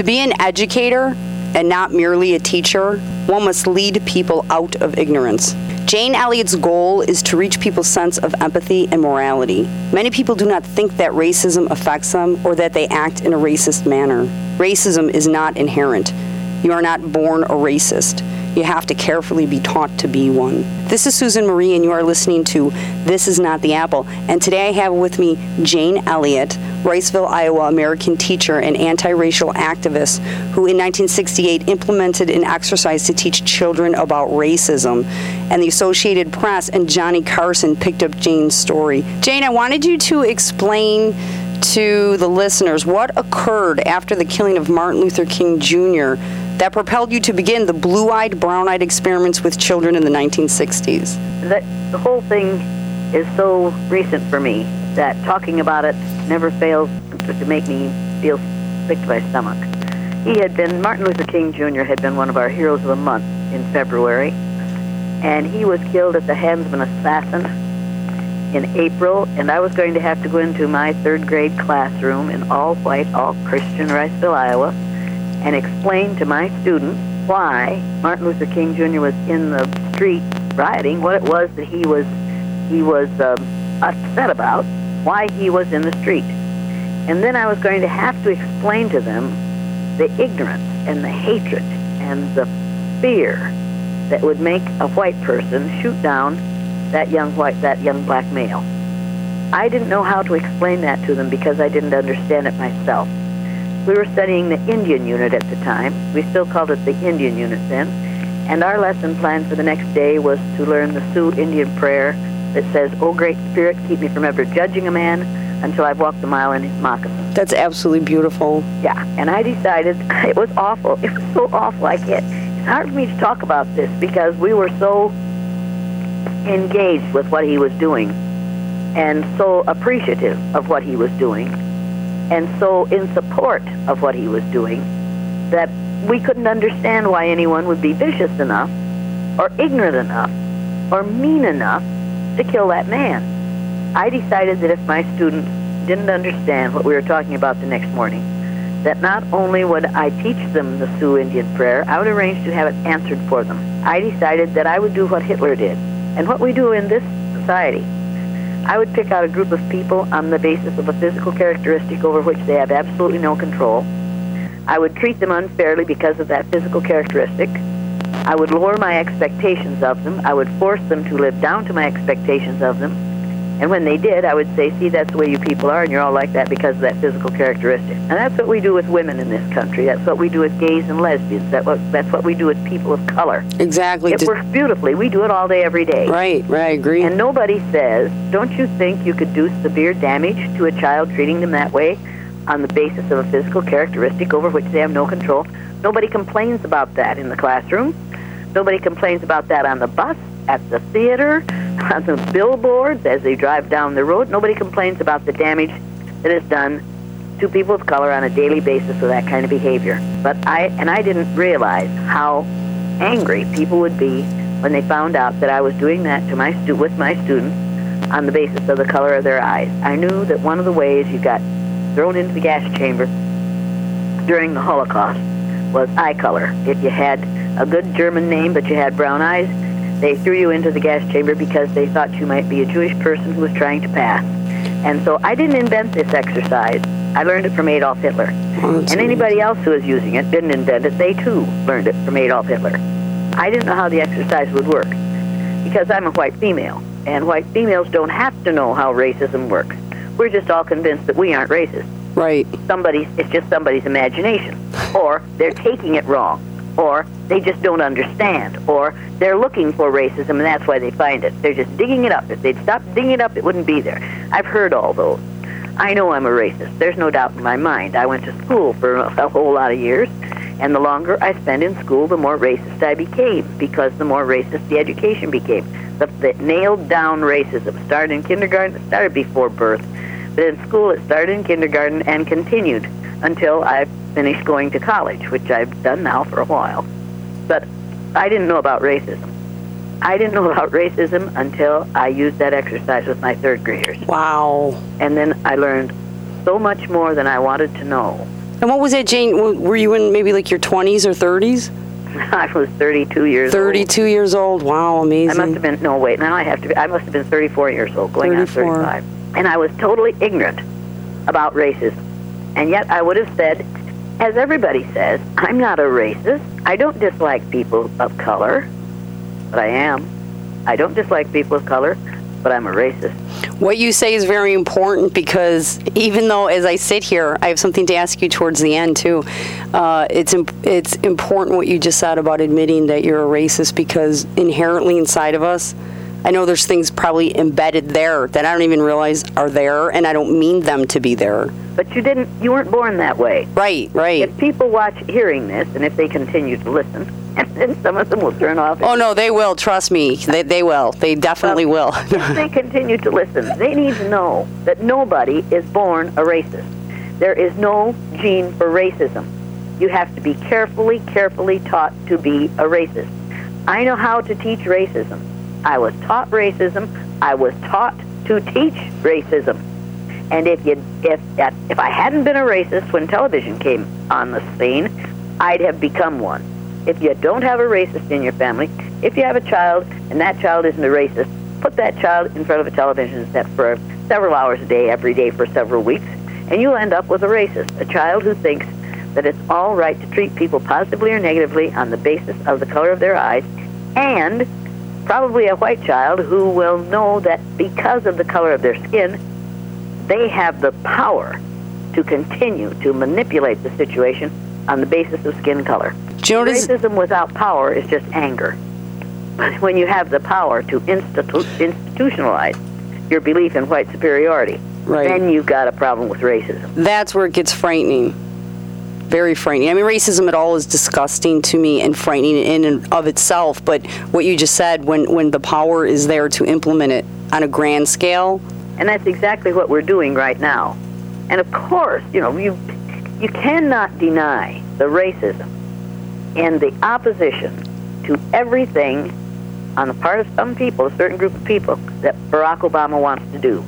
To be an educator and not merely a teacher, one must lead people out of ignorance. Jane Elliott's goal is to reach people's sense of empathy and morality. Many people do not think that racism affects them or that they act in a racist manner. Racism is not inherent. You are not born a racist. You have to carefully be taught to be one. This is Susan Marie, and you are listening to This Is Not the Apple. And today I have with me Jane Elliott, Riceville, Iowa American teacher and anti racial activist who in 1968 implemented an exercise to teach children about racism. And the Associated Press and Johnny Carson picked up Jane's story. Jane, I wanted you to explain to the listeners what occurred after the killing of Martin Luther King Jr that propelled you to begin the blue eyed, brown eyed experiments with children in the 1960s? That, the whole thing is so recent for me that talking about it never fails to make me feel sick to my stomach. He had been, Martin Luther King Jr. had been one of our heroes of the month in February, and he was killed at the hands of an assassin in April, and I was going to have to go into my third grade classroom in all white, all Christian Riceville, Iowa, and explain to my students why Martin Luther King Jr. was in the street rioting, what it was that he was he was um, upset about, why he was in the street. And then I was going to have to explain to them the ignorance and the hatred and the fear that would make a white person shoot down that young white that young black male. I didn't know how to explain that to them because I didn't understand it myself. We were studying the Indian unit at the time. We still called it the Indian unit then. And our lesson plan for the next day was to learn the Sioux Indian prayer that says, O Great Spirit, keep me from ever judging a man until I've walked a mile in his moccasins. That's absolutely beautiful. Yeah, and I decided it was awful. It was so awful. I can't. It's hard for me to talk about this because we were so engaged with what he was doing and so appreciative of what he was doing and so in support of what he was doing that we couldn't understand why anyone would be vicious enough or ignorant enough or mean enough to kill that man. I decided that if my students didn't understand what we were talking about the next morning, that not only would I teach them the Sioux Indian prayer, I would arrange to have it answered for them. I decided that I would do what Hitler did and what we do in this society I would pick out a group of people on the basis of a physical characteristic over which they have absolutely no control. I would treat them unfairly because of that physical characteristic. I would lower my expectations of them. I would force them to live down to my expectations of them. And when they did, I would say, see, that's the way you people are, and you're all like that because of that physical characteristic. And that's what we do with women in this country. That's what we do with gays and lesbians. That what, that's what we do with people of color. Exactly. It works beautifully. We do it all day, every day. Right, right, I agree. And nobody says, don't you think you could do severe damage to a child treating them that way on the basis of a physical characteristic over which they have no control? Nobody complains about that in the classroom. Nobody complains about that on the bus, at the theater, on the billboards as they drive down the road. Nobody complains about the damage that is done to people of color on a daily basis with that kind of behavior. But I and I didn't realize how angry people would be when they found out that I was doing that to my stu- with my students on the basis of the color of their eyes. I knew that one of the ways you got thrown into the gas chamber during the Holocaust was eye color. If you had a good German name but you had brown eyes, they threw you into the gas chamber because they thought you might be a Jewish person who was trying to pass. And so I didn't invent this exercise. I learned it from Adolf Hitler. Oh, and anybody else who was using it didn't invent it. They too learned it from Adolf Hitler. I didn't know how the exercise would work because I'm a white female. And white females don't have to know how racism works. We're just all convinced that we aren't racist. Right. Somebody's it's just somebody's imagination. Or they're taking it wrong or they just don't understand, or they're looking for racism and that's why they find it. They're just digging it up. If they'd stop digging it up, it wouldn't be there. I've heard all those. I know I'm a racist. There's no doubt in my mind. I went to school for a whole lot of years, and the longer I spent in school, the more racist I became because the more racist the education became. The, the nailed down racism started in kindergarten. It started before birth, but in school it started in kindergarten and continued until I finished going to college, which I've done now for a while. But I didn't know about racism. I didn't know about racism until I used that exercise with my third graders. Wow. And then I learned so much more than I wanted to know And what was that, Jane? Were you in maybe like your 20s or 30s? I was 32 years old. 32 years old. Wow, amazing. I must have been no wait. Now I have to. Be, I must have been 34 years old, going 34. on 35, and I was totally ignorant about racism. And yet I would have said, as everybody says, I'm not a racist. I don't dislike people of color, but I am. I don't dislike people of color, but I'm a racist. What you say is very important because even though, as I sit here, I have something to ask you towards the end too. Uh, it's imp- it's important what you just said about admitting that you're a racist because inherently inside of us, I know there's things probably embedded there that I don't even realize are there, and I don't mean them to be there. But you didn't. You weren't born that way. Right, right. If people watch hearing this, and if they continue to listen, and then some of them will turn off. Oh no, they will. Trust me, they they will. They definitely will. if they continue to listen, they need to know that nobody is born a racist. There is no gene for racism. You have to be carefully, carefully taught to be a racist. I know how to teach racism. I was taught racism. I was taught to teach racism. And if you if if I hadn't been a racist when television came on the scene, I'd have become one. If you don't have a racist in your family, if you have a child and that child isn't a racist, put that child in front of a television set for several hours a day, every day for several weeks, and you'll end up with a racist, a child who thinks that it's all right to treat people positively or negatively on the basis of the color of their eyes, and probably a white child who will know that because of the color of their skin, they have the power to continue to manipulate the situation on the basis of skin color. Racism without power is just anger. But when you have the power to institu- institutionalize your belief in white superiority, Right. then you've got a problem with racism. That's where it gets frightening. Very frightening. I mean, racism at all is disgusting to me and frightening in and of itself. But what you just said, when when the power is there to implement it on a grand scale, And that's exactly what we're doing right now. And of course, you know, you you cannot deny the racism and the opposition to everything on the part of some people, a certain group of people, that Barack Obama wants to do.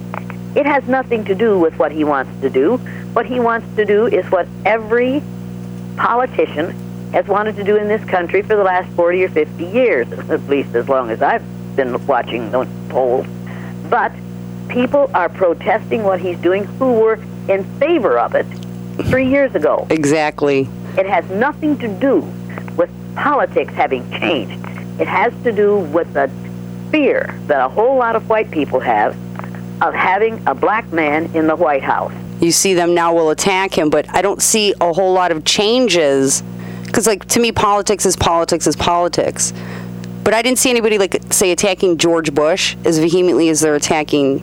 It has nothing to do with what he wants to do. What he wants to do is what every politician has wanted to do in this country for the last 40 or 50 years, at least as long as I've been watching the polls. But people are protesting what he's doing who were in favor of it three years ago. exactly. It has nothing to do with politics having changed. It has to do with the fear that a whole lot of white people have of having a black man in the White House. You see them now will attack him, but I don't see a whole lot of changes. Because, like, to me, politics is politics is politics. But I didn't see anybody, like, say, attacking George Bush as vehemently as they're attacking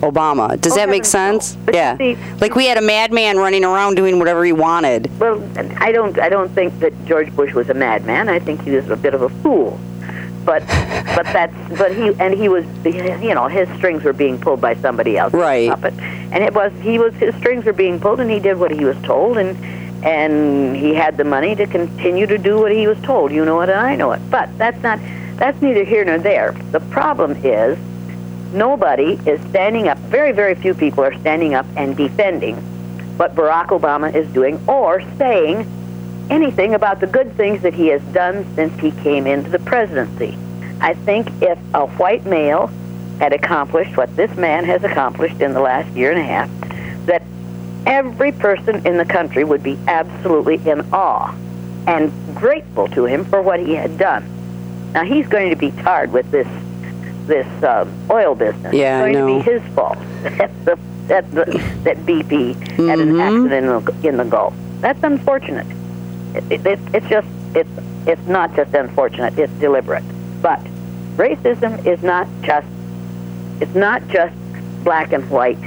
Obama. Does Oh, that make sense? no. Yeah. see- like, we had a madman running around doing whatever he wanted. Well, I don't I don't think that George Bush was a madman. I think he was a bit of a fool. But but that's but he and he was you know his strings were being pulled by somebody else. Right. Puppet. And it was he was his strings were being pulled and he did what he was told and and he had the money to continue to do what he was told. You know it and I know it. But that's not that's neither here nor there. The problem is nobody is standing up. Very very few people are standing up and defending what Barack Obama is doing or saying anything about the good things that he has done since he came into the presidency. I think if a white male had accomplished what this man has accomplished in the last year and a half, that every person in the country would be absolutely in awe and grateful to him for what he had done. Now he's going to be tarred with this this um, oil business. Yeah, I it's going know. to be his fault that the, that the, that BP had an Mhm. accident in the, in the Gulf. That's unfortunate. It, it, it's just it's it's not just unfortunate. It's deliberate. But racism is not just it's not just black and white.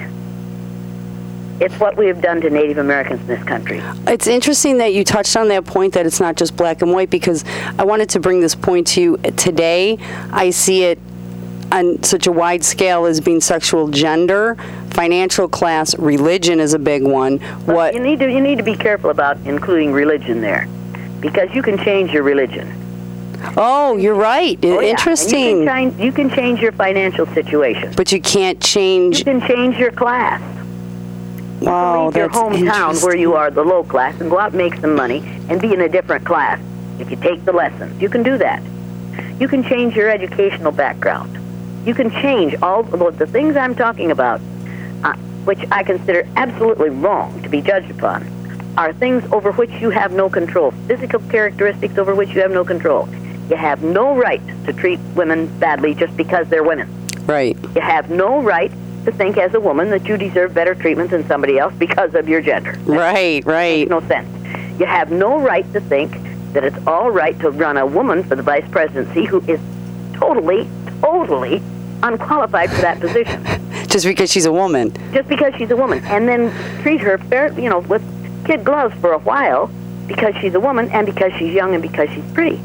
It's what we have done to Native Americans in this country. It's interesting that you touched on that point that it's not just black and white because I wanted to bring this point to you today. I see it on such a wide scale as being sexual gender, financial class, religion is a big one. What you need to you need to be careful about including religion there, because you can change your religion. Oh, you're right. Oh, yeah. Interesting. You, can change, you can change your financial situation. but you can't change. You can change your class. Wow, leave your hometown where you are the low class and go out and make some money and be in a different class if you take the lessons. You can do that. You can change your educational background. You can change all the things I'm talking about, which I consider absolutely wrong to be judged upon, are things over which you have no control, physical characteristics over which you have no control. You have no right to treat women badly just because they're women. Right. You have no right to think as a woman that you deserve better treatment than somebody else because of your gender. That Right, right. makes no sense. You have no right to think that it's all right to run a woman for the vice presidency who is totally, totally unqualified for that position Just because she's a woman. just because she's a woman, and then treat her fair, you know, with kid gloves for a while because she's a woman and because she's young and because she's pretty.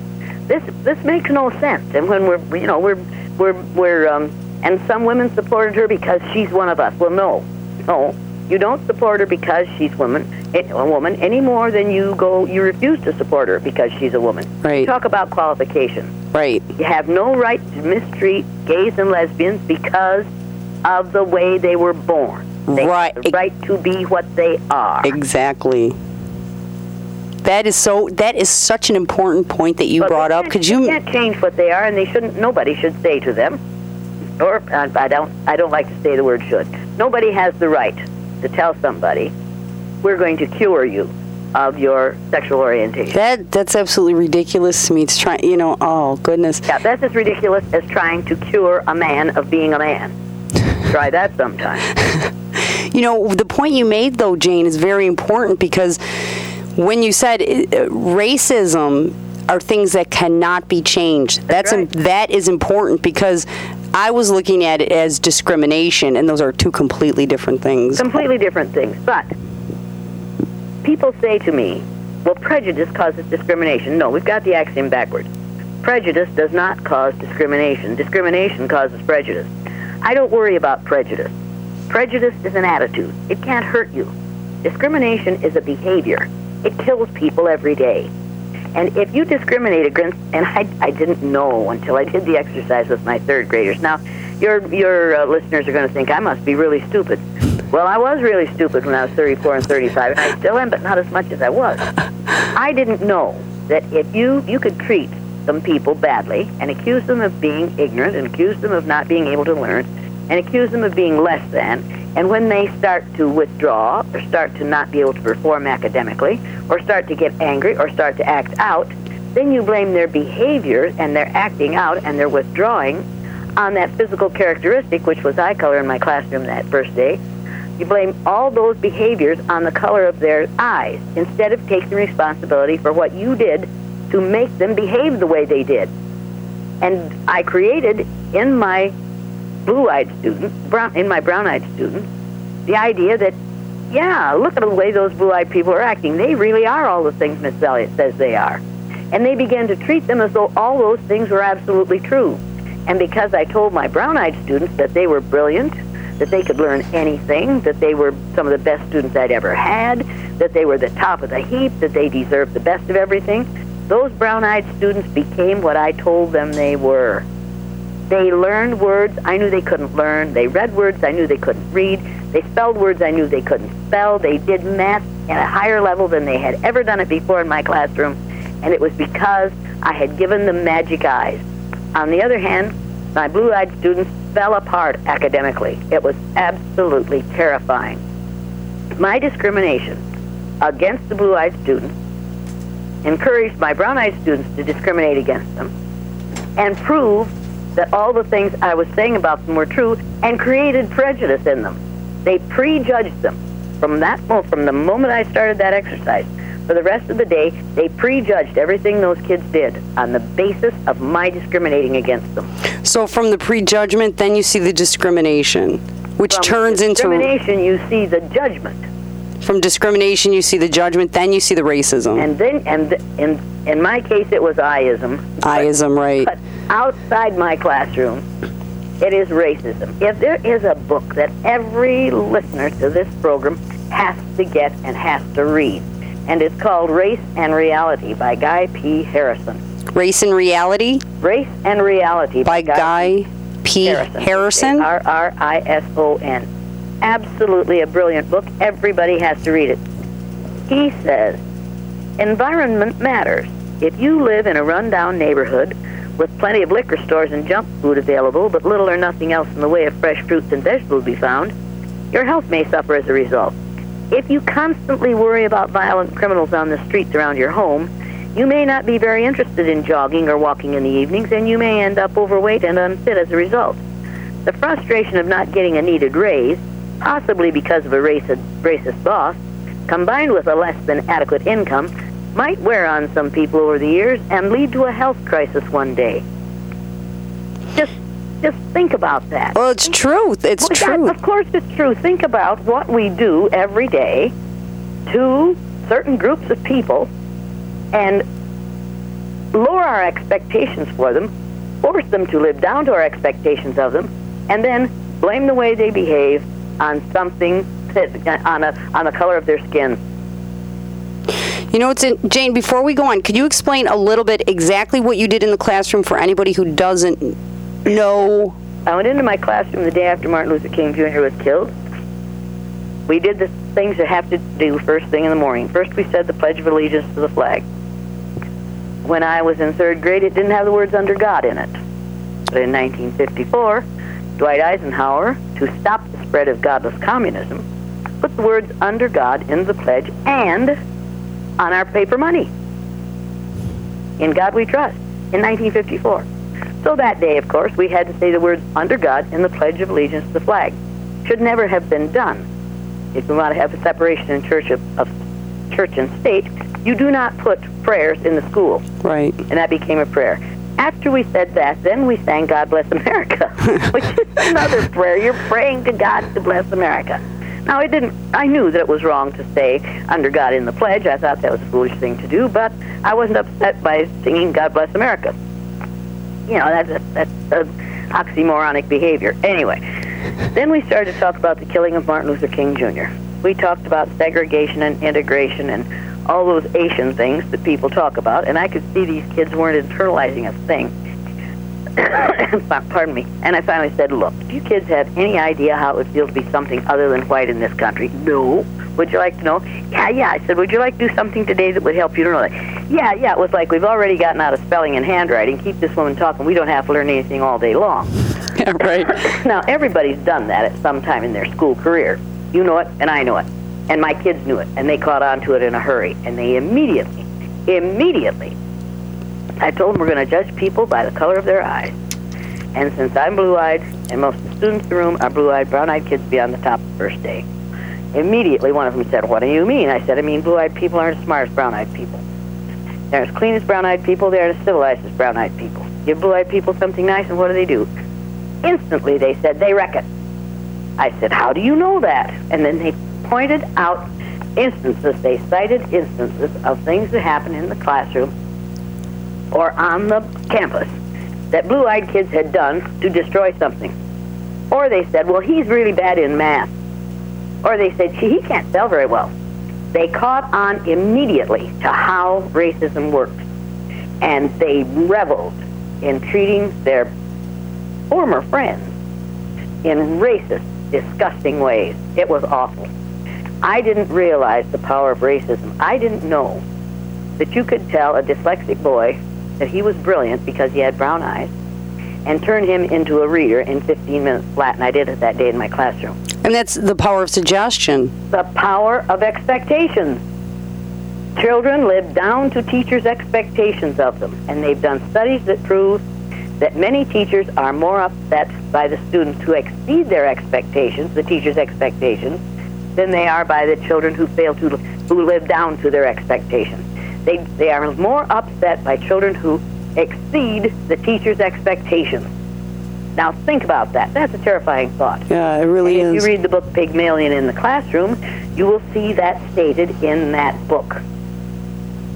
This this makes no sense. And when we're, you know, we're we're we're um, and some women supported her because she's one of us. Well, no, no, you don't support her because she's woman, eh, a woman any more than you go you refuse to support her because she's a woman. Right. Talk about qualifications. Right. You have no right to mistreat gays and lesbians because of the way they were born. They Right. have the right to be what they are. Exactly. That is so. That is such an important point that you But brought up. Could they you? can't change what they are, and they shouldn't. Nobody should say to them, or I I don't. I don't like to say the word should. Nobody has the right to tell somebody, "We're going to cure you of your sexual orientation." That that's absolutely ridiculous to me. It's trying. You know. Oh goodness. Yeah, that's as ridiculous as trying to cure a man of being a man. Try that sometime. You know, the point you made, though, Jane, is very important because when you said uh, racism are things that cannot be changed, that's right. that is important because I was looking at it as discrimination, and those are two completely different things. completely different things. But people say to me, well, prejudice causes discrimination. No, we've got the axiom backwards. Prejudice does not cause discrimination. Discrimination causes prejudice. I don't worry about prejudice. Prejudice is an attitude. It can't hurt you. Discrimination is a behavior. It kills people every day. And if you discriminate against, and I, I didn't know until I did the exercise with my third graders. Now, your your uh, listeners are going to think I must be really stupid. Well, I was really stupid when I was 34 and 35, and I still am, but not as much as I was. I didn't know that if you you could treat some people badly and accuse them of being ignorant and accuse them of not being able to learn and accuse them of being less than, and when they start to withdraw or start to not be able to perform academically or start to get angry or start to act out, then you blame their behavior and their acting out and their withdrawing on that physical characteristic, which was eye color in my classroom that first day. You blame all those behaviors on the color of their eyes instead of taking responsibility for what you did to make them behave the way they did. And I created in my blue-eyed student, brown, in my brown-eyed students, the idea that, yeah, look at the way those blue-eyed people are acting. They really are all the things Miss Elliott says they are. And they began to treat them as though all those things were absolutely true. And because I told my brown-eyed students that they were brilliant, that they could learn anything, that they were some of the best students I'd ever had, that they were the top of the heap, that they deserved the best of everything, those brown-eyed students became what I told them they were. They learned words I knew they couldn't learn. They read words I knew they couldn't read. They spelled words I knew they couldn't spell. They did math at a higher level than they had ever done it before in my classroom. And it was because I had given them magic eyes. On the other hand, my blue eyed students fell apart academically. It was absolutely terrifying. My discrimination against the blue eyed students encouraged my brown eyed students to discriminate against them and prove that all the things I was saying about them were true and created prejudice in them. They prejudged them. From that mo- from the moment I started that exercise, for the rest of the day, they prejudged everything those kids did on the basis of my discriminating against them. So from the prejudgment, then you see the discrimination, which From turns into discrimination, you see the judgment, from discrimination you see the judgment, then you see the racism. and then and th- in in my case, it was iism. Iism, right? But outside my classroom, it is racism. If there is a book that every listener to this program has to get and has to read, and it's called Race and Reality by Guy P. Harrison. Race and reality Race and Reality by Guy P. Harrison. R R I S O N. absolutely a brilliant book. Everybody has to read it. He says, environment matters. If you live in a rundown neighborhood with plenty of liquor stores and junk food available, but little or nothing else in the way of fresh fruits and vegetables be found, your health may suffer as a result. If you constantly worry about violent criminals on the streets around your home, you may not be very interested in jogging or walking in the evenings, and you may end up overweight and unfit as a result. The frustration of not getting a needed raise, possibly because of a racist, racist boss, combined with a less than adequate income, might wear on some people over the years and lead to a health crisis one day. Just just think about that. Well, it's true. It's Well, true. that- of course, it's true. Think about what we do every day to certain groups of people and lower our expectations for them, force them to live down to our expectations of them, and then blame the way they behave on something that, on a on the color of their skin. You know, it's in, Jane. Before we go on, could you explain a little bit exactly what you did in the classroom for anybody who doesn't know? I went into my classroom the day after Martin Luther King Jr. was killed. We did the things that have to do first thing in the morning. First, we said the Pledge of Allegiance to the flag. When I was in third grade, it didn't have the words under God in it. But in 1954, Dwight Eisenhower, to stop the spread of godless communism, put the words under God in the pledge and on our paper money. In God we trust, in 1954. So that day, of course, we had to say the words under God in the Pledge of Allegiance to the flag. Should never have been done. If you want to have a separation in church of, of church and state, you do not put prayers in the school. Right. And that became a prayer. After we said that, then we sang God Bless America, which is another prayer. You're praying to God to bless America. Now, I didn't. I knew that it was wrong to say "under God" in the pledge. I thought that was a foolish thing to do, but I wasn't upset by singing "God Bless America." You know, that's a, that's a oxymoronic behavior. Anyway, then we started to talk about the killing of Martin Luther King Jr. We talked about segregation and integration and all those Asian things that people talk about, and I could see these kids weren't internalizing a thing. Pardon me. And I finally said, look, do you kids have any idea how it would feel to be something other than white in this country? No. Would you like to know? Yeah, yeah. I said, would you like to do something today that would help you to know that? Yeah, yeah. It was like we've already gotten out of spelling and handwriting. Keep this woman talking. We don't have to learn anything all day long. Yeah, right. now, everybody's done that at some time in their school career. You know it, and I know it. And my kids knew it, and they caught on to it in a hurry. And they immediately, immediately, I told them we're going to judge people by the color of their eyes. And since I'm blue-eyed, and most of the students in the room are blue-eyed, brown-eyed kids be on the top the first day. Immediately, one of them said, "What do you mean?" I said, "I mean blue-eyed people aren't as smart as brown-eyed people. They're as clean as brown-eyed people. They're as civilized as brown-eyed people. Give blue-eyed people something nice, and what do they do? Instantly, they said they wreck it. I said, "How do you know that?" And then they pointed out instances. They cited instances of things that happen in the classroom or on the campus that blue-eyed kids had done to destroy something. Or they said, well, he's really bad in math. Or they said, he can't spell very well. They caught on immediately to how racism works. And they reveled in treating their former friends in racist, disgusting ways. It was awful. I didn't realize the power of racism. I didn't know that you could tell a dyslexic boy that he was brilliant because he had brown eyes and turn him into a reader in 15 minutes flat, and I did it that day in my classroom. And that's the power of suggestion. The power of expectations. Children live down to teachers' expectations of them, and they've done studies that prove that many teachers are more upset by the students who exceed their expectations, the teachers' expectations, than they are by the children who fail to who live down to their expectations. They they are more upset by children who exceed the teacher's expectations. Now think about that. That's a terrifying thought. Yeah, it really and if is. you read the book Pygmalion in the classroom, you will see that stated in that book.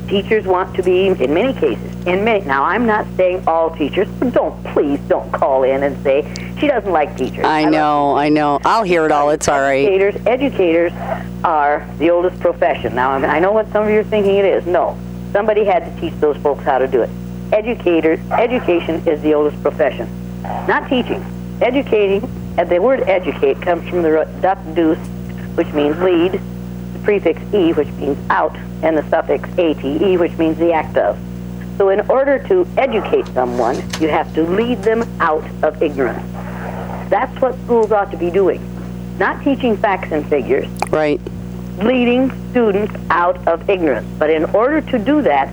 Teachers want to be, in many cases, in many. Now, I'm not saying all teachers. But don't please don't call in and say she doesn't like teachers. I love know, I know. I'll hear it all. It's all right. Educators, educators are the oldest profession. Now, I know what some of you are thinking it is. No, somebody had to teach those folks how to do it. Educators, education is the oldest profession. Not teaching. Educating and the word educate comes from the root duck deuce, which means lead, the prefix e, which means out, and the suffix ate, which means the act of. So in order to educate someone, you have to lead them out of ignorance. That's what schools ought to be doing. Not teaching facts and figures, Right. leading students out of ignorance. But in order to do that,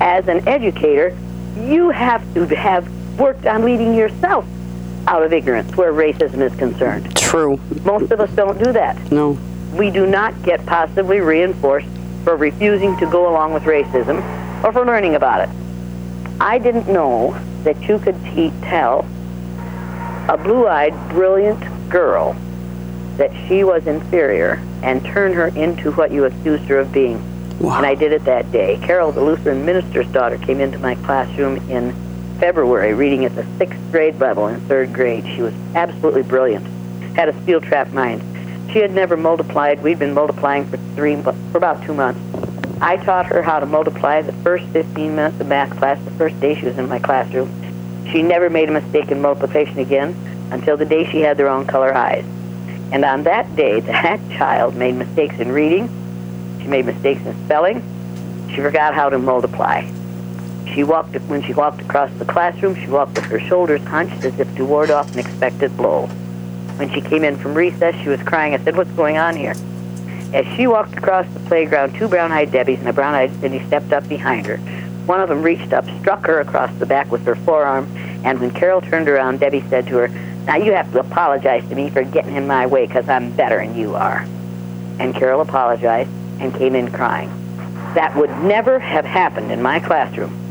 as an educator, you have to have worked on leading yourself out of ignorance where racism is concerned. True. Most of us don't do that. No. We do not get positively reinforced for refusing to go along with racism or for learning about it. I didn't know that you could te- tell a blue-eyed, brilliant girl that she was inferior and turn her into what you accused her of being. Wow. And I did it that day. Carol, the Lutheran minister's daughter, came into my classroom in February reading at the sixth grade level in third grade. She was absolutely brilliant, had a steel trap mind. She had never multiplied. We'd been multiplying for three, for about two months. I taught her how to multiply the first 15 minutes of math class the first day she was in my classroom. She never made a mistake in multiplication again until the day she had their own color eyes. And on that day, that child made mistakes in reading. She made mistakes in spelling. She forgot how to multiply. She walked when she walked across the classroom. She walked with her shoulders hunched as if to ward off an expected blow. When she came in from recess, she was crying. I said, "What's going on here?" As she walked across the playground, two brown-eyed Debbies and a brown-eyed Cindy stepped up behind her. One of them reached up, struck her across the back with her forearm, and when Carol turned around, Debbie said to her, "Now you have to apologize to me for getting in my way because I'm better than you are." And Carol apologized and came in crying. That would never have happened in my classroom.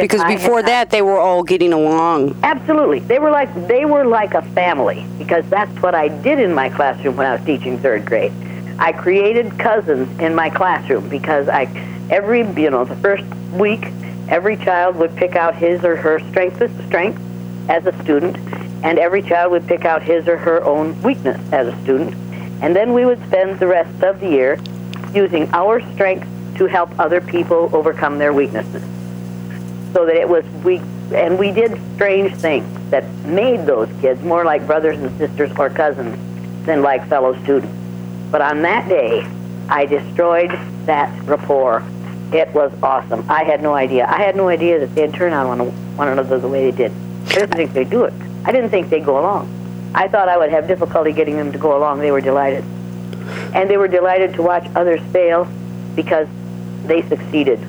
Because before that, they were all getting along. Absolutely. They were like they were like a family because that's what I did in my classroom when I was teaching third grade. I created cousins in my classroom because I every you know the first week every child would pick out his or her strength strength as a student and every child would pick out his or her own weakness as a student and then we would spend the rest of the year using our strengths to help other people overcome their weaknesses so that it was we and we did strange things that made those kids more like brothers and sisters or cousins than like fellow students. But on that day, I destroyed that rapport. It was awesome. I had no idea. I had no idea that they'd turn on one, one another the way they did. I didn't think they'd do it. I didn't think they'd go along. I thought I would have difficulty getting them to go along. They were delighted. And they were delighted to watch others fail because they succeeded.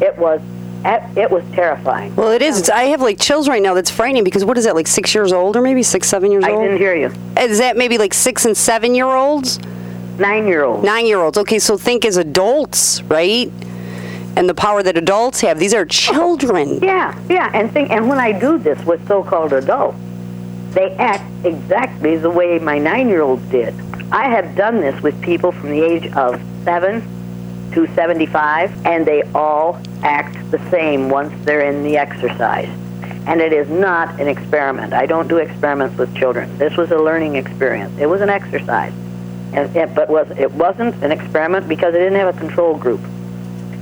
It was it was terrifying. Well, it is. It's, I have like chills right now. That's frightening because what is that, like six years old or maybe six, seven years I old? I didn't hear you. Is that maybe like six and seven year olds? Nine year olds. Nine year olds. Okay, so think as adults, right? And the power that adults have. These are children. Yeah, yeah, and think, and when I do this with so-called adults, they act exactly the way my nine-year-old did. I have done this with people from the age of seven to 75, and they all act the same once they're in the exercise. And it is not an experiment. I don't do experiments with children. This was a learning experience. It was an exercise, and it, but was it wasn't an experiment because it didn't have a control group.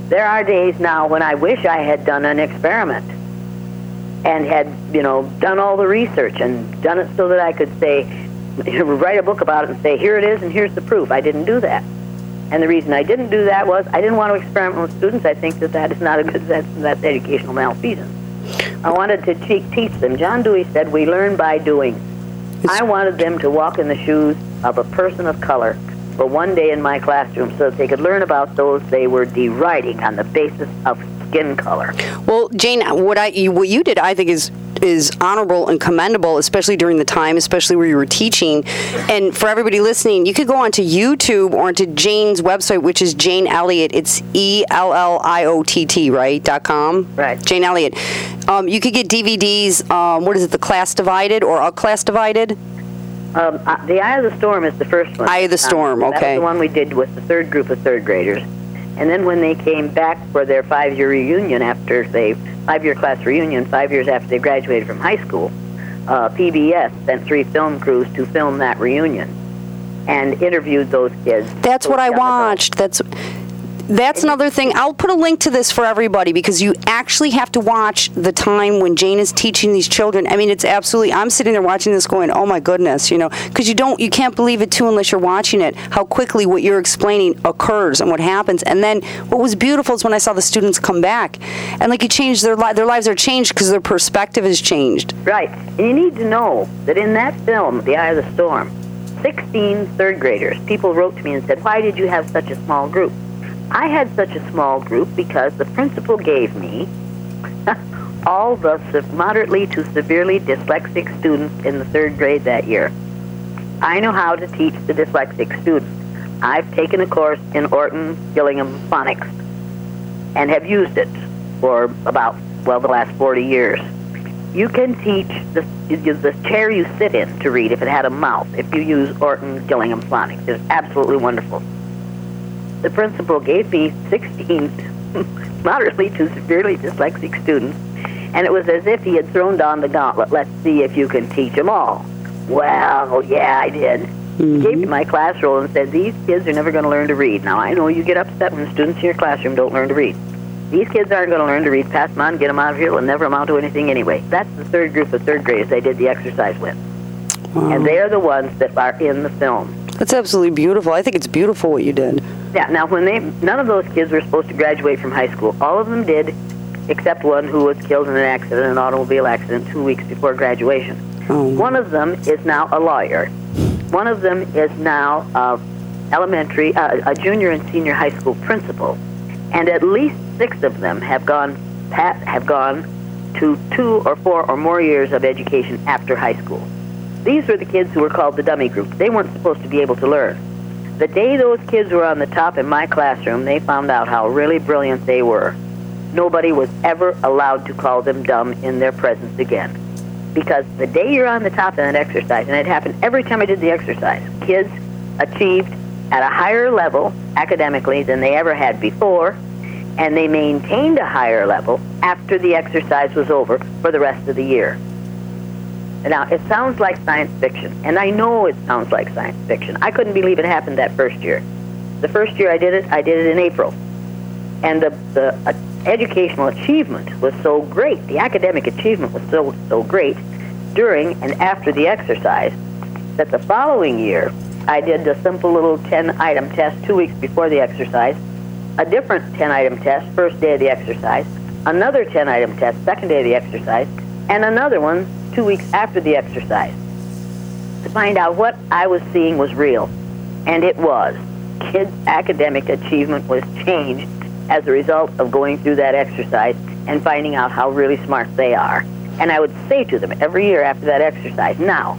There are days now when I wish I had done an experiment and had, you know, done all the research and done it so that I could say, write a book about it and say, here it is and here's the proof. I didn't do that. And the reason I didn't do that was I didn't want to experiment with students. I think that that is not a good, that's, that's educational malfeasance. I wanted to te- teach them. John Dewey said, we learn by doing. I wanted them to walk in the shoes of a person of color for one day in my classroom so that they could learn about those they were deriding on the basis of skin color. Well, Jane, what I what you did, I think is is honorable and commendable, especially during the time, especially where you were teaching. And for everybody listening, you could go onto YouTube or onto Jane's website, which is Jane Elliott. It's E L L I O T T, right? dot com. Right. Jane Elliott. Um, you could get DVDs. Um, what is it? The Class Divided or A Class Divided? Um, uh, the Eye of the Storm is the first one. Eye of the Storm, That okay. the one we did with the third group of third graders. And then when they came back for their five-year reunion after they five-year class reunion, five years after they graduated from high school, uh, PBS sent three film crews to film that reunion and interviewed those kids. That's those what I young adults. watched. That's That's another thing. I'll put a link to this for everybody because you actually have to watch the time when Jane is teaching these children. I mean, it's absolutely. I'm sitting there watching this, going, "Oh my goodness," you know, because you don't, you can't believe it too unless you're watching it. How quickly what you're explaining occurs and what happens. And then what was beautiful is when I saw the students come back, and like you changed their li- their lives are changed because their perspective has changed. Right. And you need to know that in that film, The Eye of the Storm, 16 third graders, people wrote to me and said, Why did you have such a small group? I had such a small group because the principal gave me all the moderately to severely dyslexic students in the third grade that year. I know how to teach the dyslexic students. I've taken a course in Orton Gillingham phonics and have used it for about, well, the last 40 years. You can teach the, the chair you sit in to read if it had a mouth, if you use Orton Gillingham phonics. It's absolutely wonderful the principal gave me 16 moderately to severely dyslexic students, and it was as if he had thrown down the gauntlet. Let's see if you can teach them all. Well, yeah, I did. Mm-hmm. He gave me my class roll and said, These kids are never going to learn to read. Now, I know you get upset when students in your classroom don't learn to read. These kids aren't going to learn to read. Pass them on, get them out of here. It'll never amount to anything anyway. That's the third group of third graders I did the exercise with. Wow. And they are the ones that are in the film. That's absolutely beautiful. I think it's beautiful what you did. Yeah. Now, when they none of those kids were supposed to graduate from high school. All of them did, except one who was killed in an accident, an automobile accident, two weeks before graduation. Oh. One of them is now a lawyer. One of them is now a elementary, uh, a junior and senior high school principal, and at least six of them have gone have gone to two or four or more years of education after high school. These were the kids who were called the dummy group. They weren't supposed to be able to learn. The day those kids were on the top in my classroom, they found out how really brilliant they were. Nobody was ever allowed to call them dumb in their presence again. Because the day you're on the top in that exercise, and it happened every time I did the exercise, kids achieved at a higher level academically than they ever had before, and they maintained a higher level after the exercise was over for the rest of the year. Now, it sounds like science fiction, and I know it sounds like science fiction. I couldn't believe it happened that first year. The first year I did it, I did it in April. And the, the uh, educational achievement was so great, the academic achievement was so, so great during and after the exercise that the following year I did a simple little 10 item test two weeks before the exercise, a different 10 item test first day of the exercise, another 10 item test second day of the exercise, and another one two weeks after the exercise to find out what I was seeing was real. And it was. Kids' academic achievement was changed as a result of going through that exercise and finding out how really smart they are. And I would say to them every year after that exercise, now,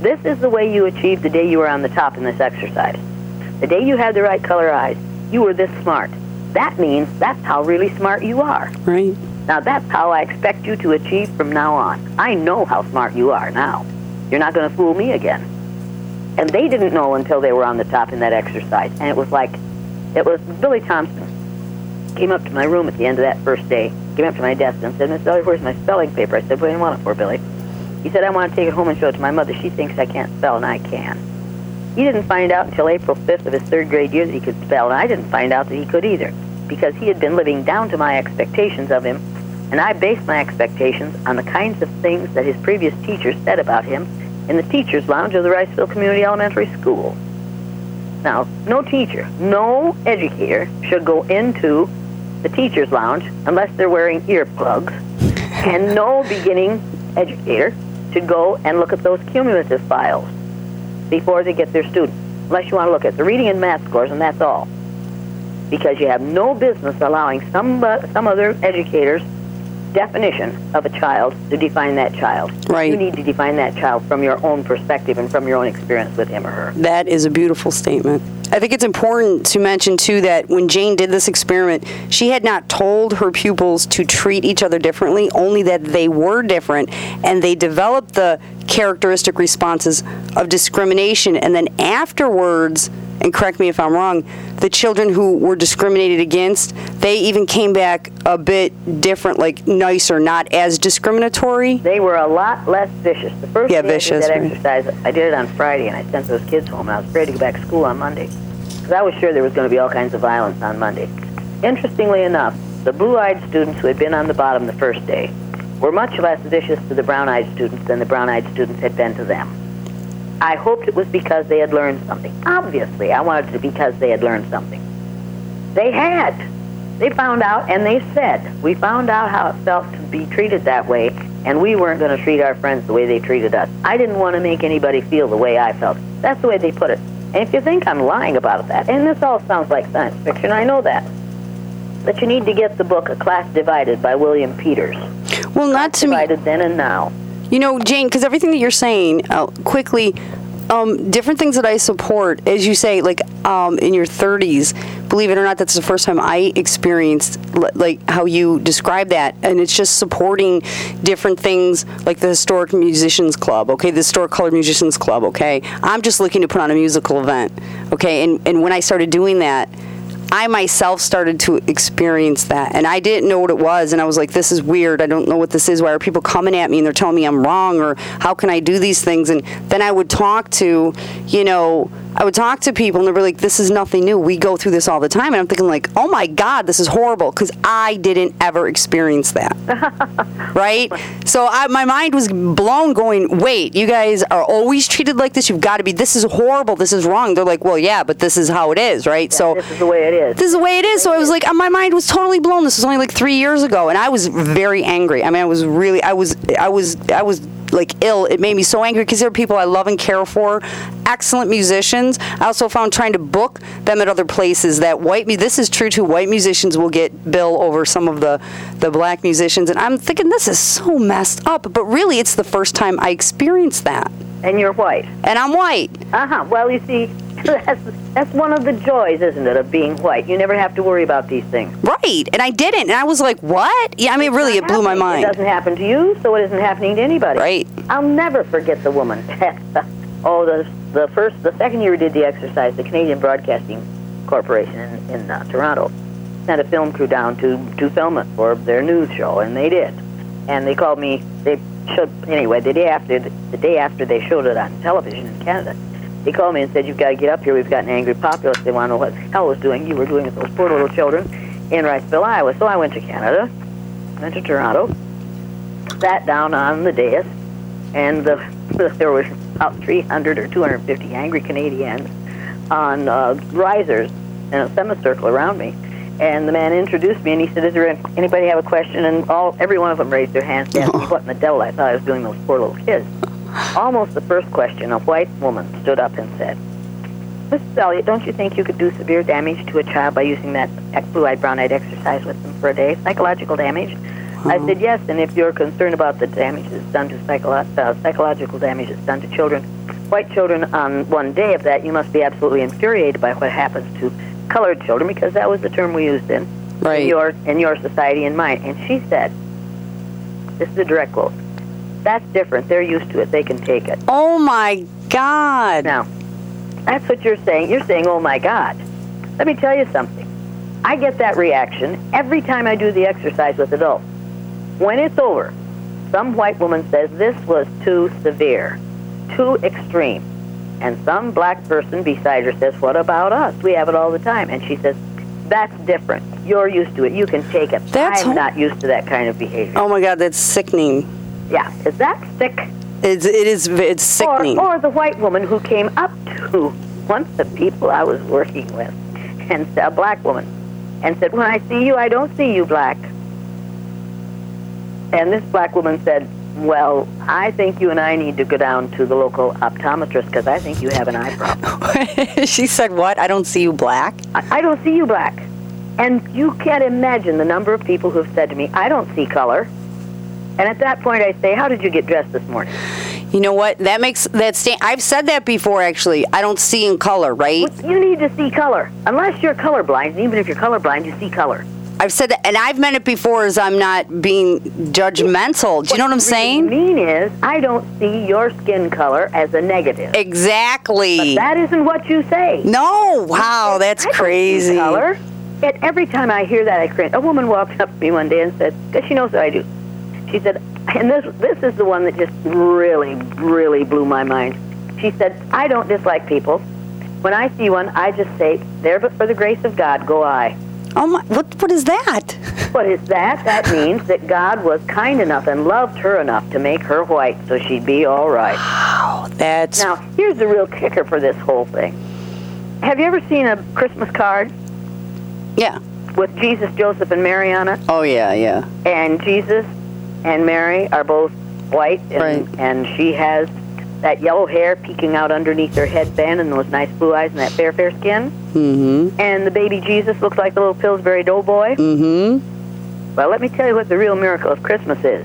this is the way you achieved the day you were on the top in this exercise. The day you had the right color eyes, you were this smart. That means that's how really smart you are. Right. Now, that's how I expect you to achieve from now on. I know how smart you are now. You're not going to fool me again. And they didn't know until they were on the top in that exercise. And it was like, it was Billy Thompson came up to my room at the end of that first day, came up to my desk and said, Miss Elliott, where's my spelling paper? I said, what do you want it for, Billy? He said, I want to take it home and show it to my mother. She thinks I can't spell, and I can. He didn't find out until April 5th of his third grade year that he could spell, and I didn't find out that he could either, because he had been living down to my expectations of him and I based my expectations on the kinds of things that his previous teachers said about him in the teacher's lounge of the Riceville Community Elementary School. Now, no teacher, no educator should go into the teacher's lounge unless they're wearing earplugs, and no beginning educator should go and look at those cumulative files before they get their students, unless you want to look at the reading and math scores, and that's all. Because you have no business allowing some, uh, some other educators definition of a child to define that child. Right. You need to define that child from your own perspective and from your own experience with him or her. That is a beautiful statement. I think it's important to mention, too, that when Jane did this experiment, she had not told her pupils to treat each other differently, only that they were different, and they developed the characteristic responses of discrimination. And then afterwards, and correct me if I'm wrong, the children who were discriminated against, they even came back a bit different, like nicer, not as discriminatory. They were a lot less vicious. The first yeah, day vicious, I did that right. exercise, I did it on Friday, and I sent those kids home, and I was ready to go back to school on Monday. Because I was sure there was going to be all kinds of violence on Monday. Interestingly enough, the blue-eyed students who had been on the bottom the first day were much less vicious to the brown-eyed students than the brown-eyed students had been to them. I hoped it was because they had learned something. Obviously, I wanted it to be because they had learned something. They had. They found out and they said, we found out how it felt to be treated that way, and we weren't going to treat our friends the way they treated us. I didn't want to make anybody feel the way I felt. That's the way they put it. And if you think I'm lying about that, and this all sounds like science fiction, I know that. But you need to get the book A Class Divided by William Peters. Well, not to me. Divided then and now. You know, Jane, because everything that you're saying, uh, quickly, um, different things that I support, as you say, like um, in your 30s, believe it or not, that's the first time I experienced like how you describe that, and it's just supporting different things like the Historic Musicians Club, okay, the Historic Colored Musicians Club, okay. I'm just looking to put on a musical event, okay, and and when I started doing that. I myself started to experience that, and I didn't know what it was, and I was like, "This is weird. I don't know what this is. Why are people coming at me and they're telling me I'm wrong, or how can I do these things?" And then I would talk to, you know, I would talk to people, and they were like, "This is nothing new. We go through this all the time." And I'm thinking, like, "Oh my God, this is horrible," because I didn't ever experience that, right? So I, my mind was blown. Going, "Wait, you guys are always treated like this. You've got to be. This is horrible. This is wrong." They're like, "Well, yeah, but this is how it is, right?" so This is the way it is. this is the way it is. So I was like, my mind was totally blown. This was only like three years ago, and I was very angry. I mean, I was really, I was, I was, I was like ill. It made me so angry because there are people I love and care for, excellent musicians. I also found trying to book them at other places that white. me. This is true too. White musicians will get bill over some of the the black musicians, and I'm thinking this is so messed up. But really, it's the first time I experienced that, And you're white. and I'm white. Uh huh. Well, you see, that's, that's one of the joys, isn't it, of being white? You never have to worry about these things. Right, and I didn't, and I was like, "What?" Yeah, I mean, really, it blew my mind. It doesn't happen to you, so it isn't happening to anybody. Right. I'll never forget the woman. oh, the the first, the second year we did the exercise, the Canadian Broadcasting Corporation in, in uh, Toronto sent a film crew down to to film it for their news show, and they did. And they called me. They showed anyway. The day after, the day after they showed it on television in Canada, they called me and said, "You've got to get up here. We've got an angry populace. They want to know what the hell was doing. You were doing with those poor little children in Riceville, Iowa." So I went to Canada, went to Toronto, sat down on the dais, and the, there was about 300 or 250 angry Canadians on uh, risers in a semicircle around me. And the man introduced me, and he said, "Is there anybody have a question?" And all every one of them raised their hands, and asked me what in the devil I thought I was doing those poor little kids. Almost the first question, a white woman stood up and said, Mrs. Elliott, don't you think you could do severe damage to a child by using that blue-eyed, brown-eyed exercise with them for a day? Psychological damage? I said yes, and if you're concerned about the damage that's done to psycholo- uh, psychological damage that's done to children, white children on one day of that, you must be absolutely infuriated by what happens to colored children because that was the term we used in, Right. in your in your society and mine. And she said, "This is a direct quote. That's different. They're used to it. They can take it." Oh my God. Now, that's what you're saying. You're saying, "Oh my God." Let me tell you something. I get that reaction every time I do the exercise with adults. When it's over, some white woman says this was too severe, too extreme. And some black person beside her says, What about us? We have it all the time. And she says, That's different. You're used to it. You can take it. That's I'm ho- not used to that kind of behavior. Oh my God, that's sickening. Yeah. Is that sick? It's, it is. It's sickening. Or, or the white woman who came up to one of the people I was working with, and said a black woman, and said, "When I see you, I don't see you black." And this black woman said, "Well, I think you and I need to go down to the local optometrist because I think you have an eye problem." she said, "What? I don't see you black." I, I don't see you black. And you can't imagine the number of people who have said to me, "I don't see color." And at that point, I say, "How did you get dressed this morning?" You know what? That makes that stand. I've said that before. Actually, I don't see in color, right? You need to see color, unless you're colorblind. And even if you're colorblind, you see color. I've said that, and I've meant it before as I'm not being judgmental. Do you know what I'm saying? What mean is, I don't see your skin color as a negative. Exactly. But that isn't what you say. No. Wow, that's I don't see crazy. Color. And every time I hear that, I cringe. A woman walked up to me one day and said, because she knows what I do. She said, and this this is the one that just really, really blew my mind. She said, I don't dislike people. When I see one, I just say, "There, but for the grace of God, go I." Oh my! What what is that? What is that? That means that God was kind enough and loved her enough to make her white, so she'd be all right. Wow, that's Now, here's the real kicker for this whole thing. Have you ever seen a Christmas card yeah. with Jesus, Joseph, and Mary on it? Oh yeah, yeah. and Jesus and Mary are both white, and, Right. and she has that yellow hair peeking out underneath her headband, and those nice blue eyes, and that fair, fair skin. Mm-hmm. And the baby Jesus looks like the little Pillsbury Doughboy. Mm-hmm. Well, let me tell you what the real miracle of Christmas is.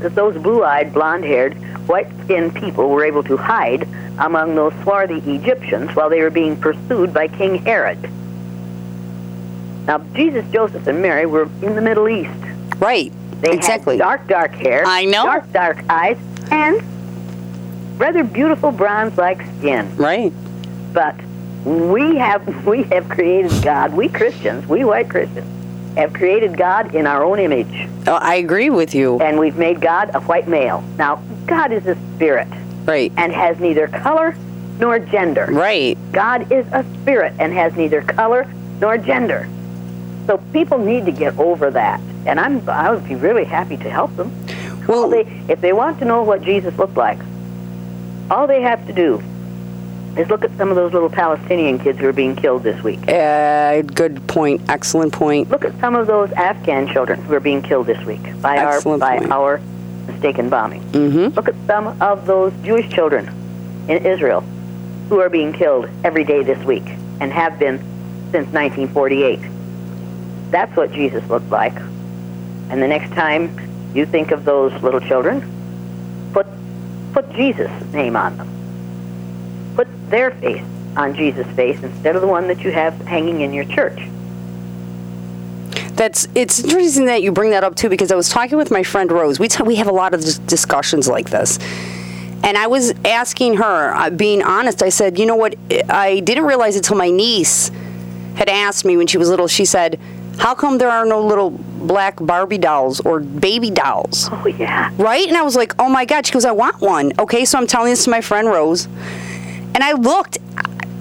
That those blue-eyed, blonde-haired, white-skinned people were able to hide among those swarthy Egyptians while they were being pursued by King Herod. Now, Jesus, Joseph, and Mary were in the Middle East. Right. They exactly. dark, dark hair. I know. Dark, dark eyes, and rather beautiful bronze-like skin. Right. But we have we have created God. We Christians, we white Christians, have created God in our own image, Oh, I agree with you. and we've made God a white male. Now, God is a spirit Right. and has neither color nor gender. Right. God is a spirit and has neither color nor gender. So people need to get over that, and I'm I would be really happy to help them. All Well, they, if they want to know what Jesus looked like, all they have to do is look at some of those little Palestinian kids who are being killed this week. uh, good point. Excellent point. Look at some of those Afghan children who are being killed this week by Excellent our by point. our mistaken bombing. Mm-hmm. Look at some of those Jewish children in Israel who are being killed every day this week and have been since 1948. That's what Jesus looked like. And the next time you think of those little children, put put Jesus' name on them. Put their face on Jesus' face instead of the one that you have hanging in your church. That's it's interesting that you bring that up too because I was talking with my friend Rose. We t- we have a lot of dis- discussions like this. And I was asking her, uh, being honest, I said, you know what? I didn't realize until my niece had asked me when she was little. She said, "How come there are no little black Barbie dolls or baby dolls?" Oh yeah. Right? And I was like, "Oh my god!" She goes, "I want one." Okay, so I'm telling this to my friend Rose, and I looked.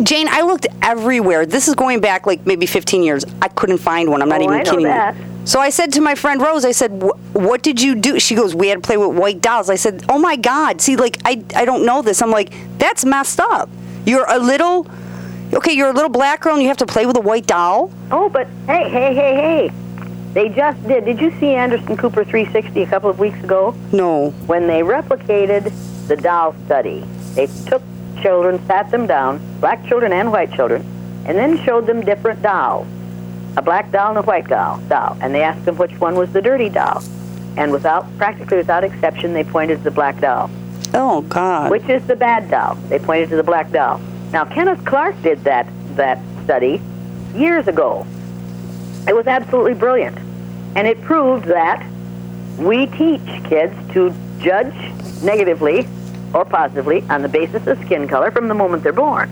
Jane, I looked everywhere. This is going back like maybe 15 years. I couldn't find one. I'm not Oh, even I know kidding that. you. So I said to my friend Rose, I said, "What did you do?" She goes, "We had to play with white dolls." I said, "Oh my God! See, like I I don't know this." I'm like, "That's messed up. You're a little, okay. You're a little black girl, and you have to play with a white doll." Oh, but hey, hey, hey, hey. They just did. Did you see Anderson Cooper 360 a couple of weeks ago? No. when they replicated the doll study, they took children, sat them down, black children and white children, and then showed them different dolls. A black doll and a white doll, doll. And they asked them which one was the dirty doll. And without practically without exception, they pointed to the black doll. Oh God. Which is the bad doll? They pointed to the black doll. Now Kenneth Clark did that that study years ago. It was absolutely brilliant. And it proved that we teach kids to judge negatively or positively on the basis of skin color from the moment they're born.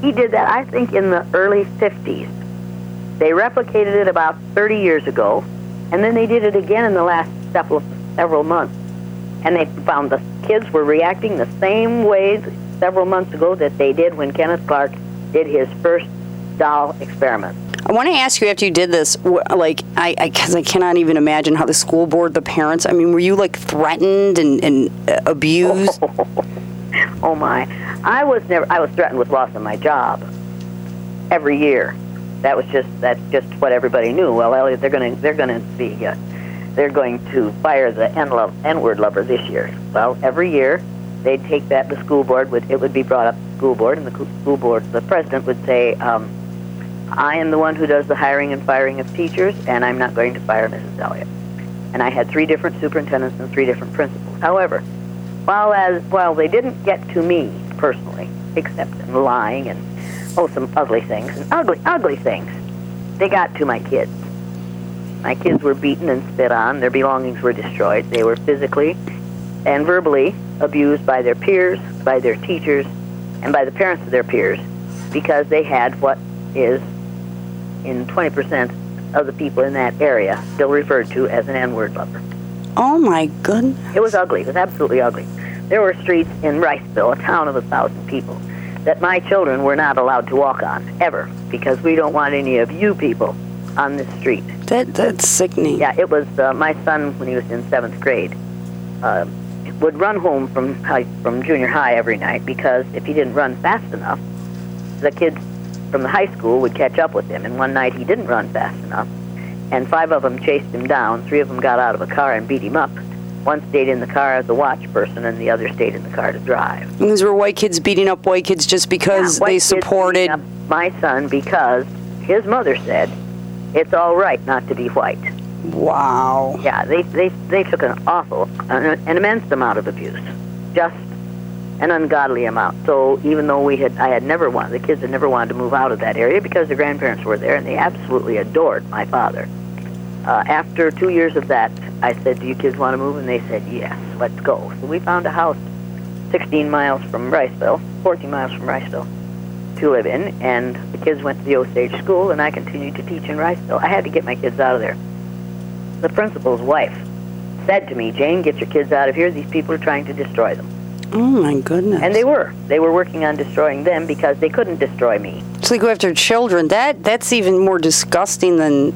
He did that, I think, in the early 50s. They replicated it about 30 years ago, and then they did it again in the last several, several months. And they found the kids were reacting the same ways several months ago that they did when Kenneth Clark did his first doll experiment. I want to ask you after you did this, like, I, I, cause I cannot even imagine how the school board, the parents, I mean, were you like threatened and, and uh, abused? Oh my! I was never. I was threatened with loss of my job every year. That was just that's just what everybody knew. Well, Elliott, they're going to they're going to be uh, they're going to fire the N love N word lover this year. Well, every year they'd take that the school board would it would be brought up the school board, and the school board the president would say, um, "I am the one who does the hiring and firing of teachers, and I'm not going to fire Mrs. Elliott." And I had three different superintendents and three different principals. However, while as while they didn't get to me personally, except in lying and oh some ugly things and ugly ugly things, they got to my kids. My kids were beaten and spit on. Their belongings were destroyed. They were physically and verbally abused by their peers, by their teachers, and by the parents of their peers because they had what is in 20% of the people in that area still referred to as an N-word lover. oh my goodness. It was ugly. It was absolutely ugly. There were streets in Riceville, a town of a thousand people, that my children were not allowed to walk on ever because we don't want any of you people on this street. That that's sickening. Yeah, it was uh, my son when he was in seventh grade. Uh, would run home from high, from junior high every night because if he didn't run fast enough, the kids from the high school would catch up with him. And one night he didn't run fast enough, and five of them chased him down. Three of them got out of a car and beat him up. One stayed in the car as a watch person, and the other stayed in the car to drive. And these were white kids beating up white kids just because Yeah, they supported. my son because his mother said it's all right not to be white. Wow. Yeah, they they they took an awful, an, an immense amount of abuse, just an ungodly amount. So even though we had, I had never wanted, the kids had never wanted to move out of that area because their grandparents were there, and they absolutely adored my father. Uh, after two years of that, I said, "Do you kids want to move?" And they said, "Yes, let's go." So we found a house 16 miles from Riceville, 14 miles from Riceville, to live in, and the kids went to the Osage School, and I continued to teach in Riceville. I had to get my kids out of there the principal's wife said to me, Jane, get your kids out of here. These people are trying to destroy them. Oh my goodness. And they were. They were working on destroying them because they couldn't destroy me. So they go after children. That that's even more disgusting than.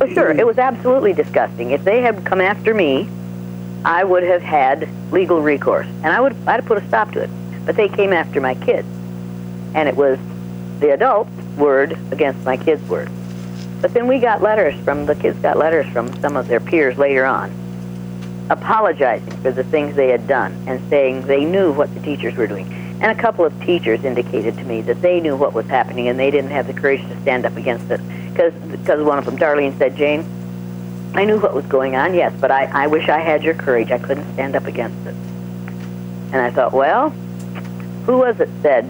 Oh, sure, it was absolutely disgusting. If they had come after me, I would have had legal recourse, and I would I'd have put a stop to it. But they came after my kids, and it was the adult word against my kids' word. But then we got letters from the kids got letters from some of their peers later on, apologizing for the things they had done and saying they knew what the teachers were doing. And a couple of teachers indicated to me that they knew what was happening and they didn't have the courage to stand up against it. Because one of them, Darlene, said, Jane, I knew what was going on, yes, but I, I wish I had your courage. I couldn't stand up against it. And I thought, well, who was it said?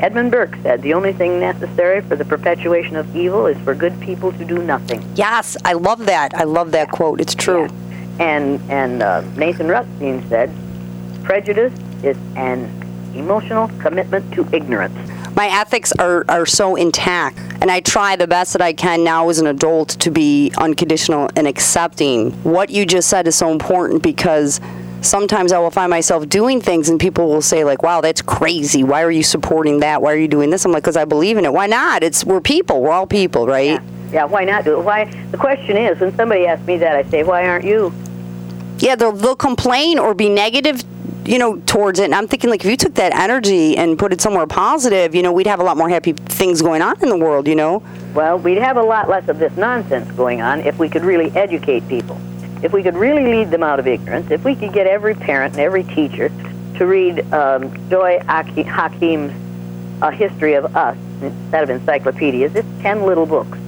Edmund Burke said, the only thing necessary for the perpetuation of evil is for good people to do nothing. Yes, I love that. I love that quote. It's true. Yeah. And, and uh, Nathan Rutstein said, prejudice is an emotional commitment to ignorance. My ethics are, are so intact, and I try the best that I can now as an adult to be unconditional and accepting. What you just said is so important because sometimes I will find myself doing things and people will say like, "Wow, that's crazy. Why are you supporting that? Why are you doing this?" I'm like, "Cuz I believe in it. Why not? It's we're people. We're all people, right?" Yeah. Yeah, why not do it? Why? The question is, when somebody asks me that, I say, why aren't you? Yeah, they'll, they'll complain or be negative, you know, towards it. And I'm thinking, like, if you took that energy and put it somewhere positive, you know, we'd have a lot more happy things going on in the world, you know? Well, we'd have a lot less of this nonsense going on if we could really educate people. If we could really lead them out of ignorance, if we could get every parent and every teacher to read um, Joy Haki- Hakim's A History of Us instead of encyclopedias, it's 10 little books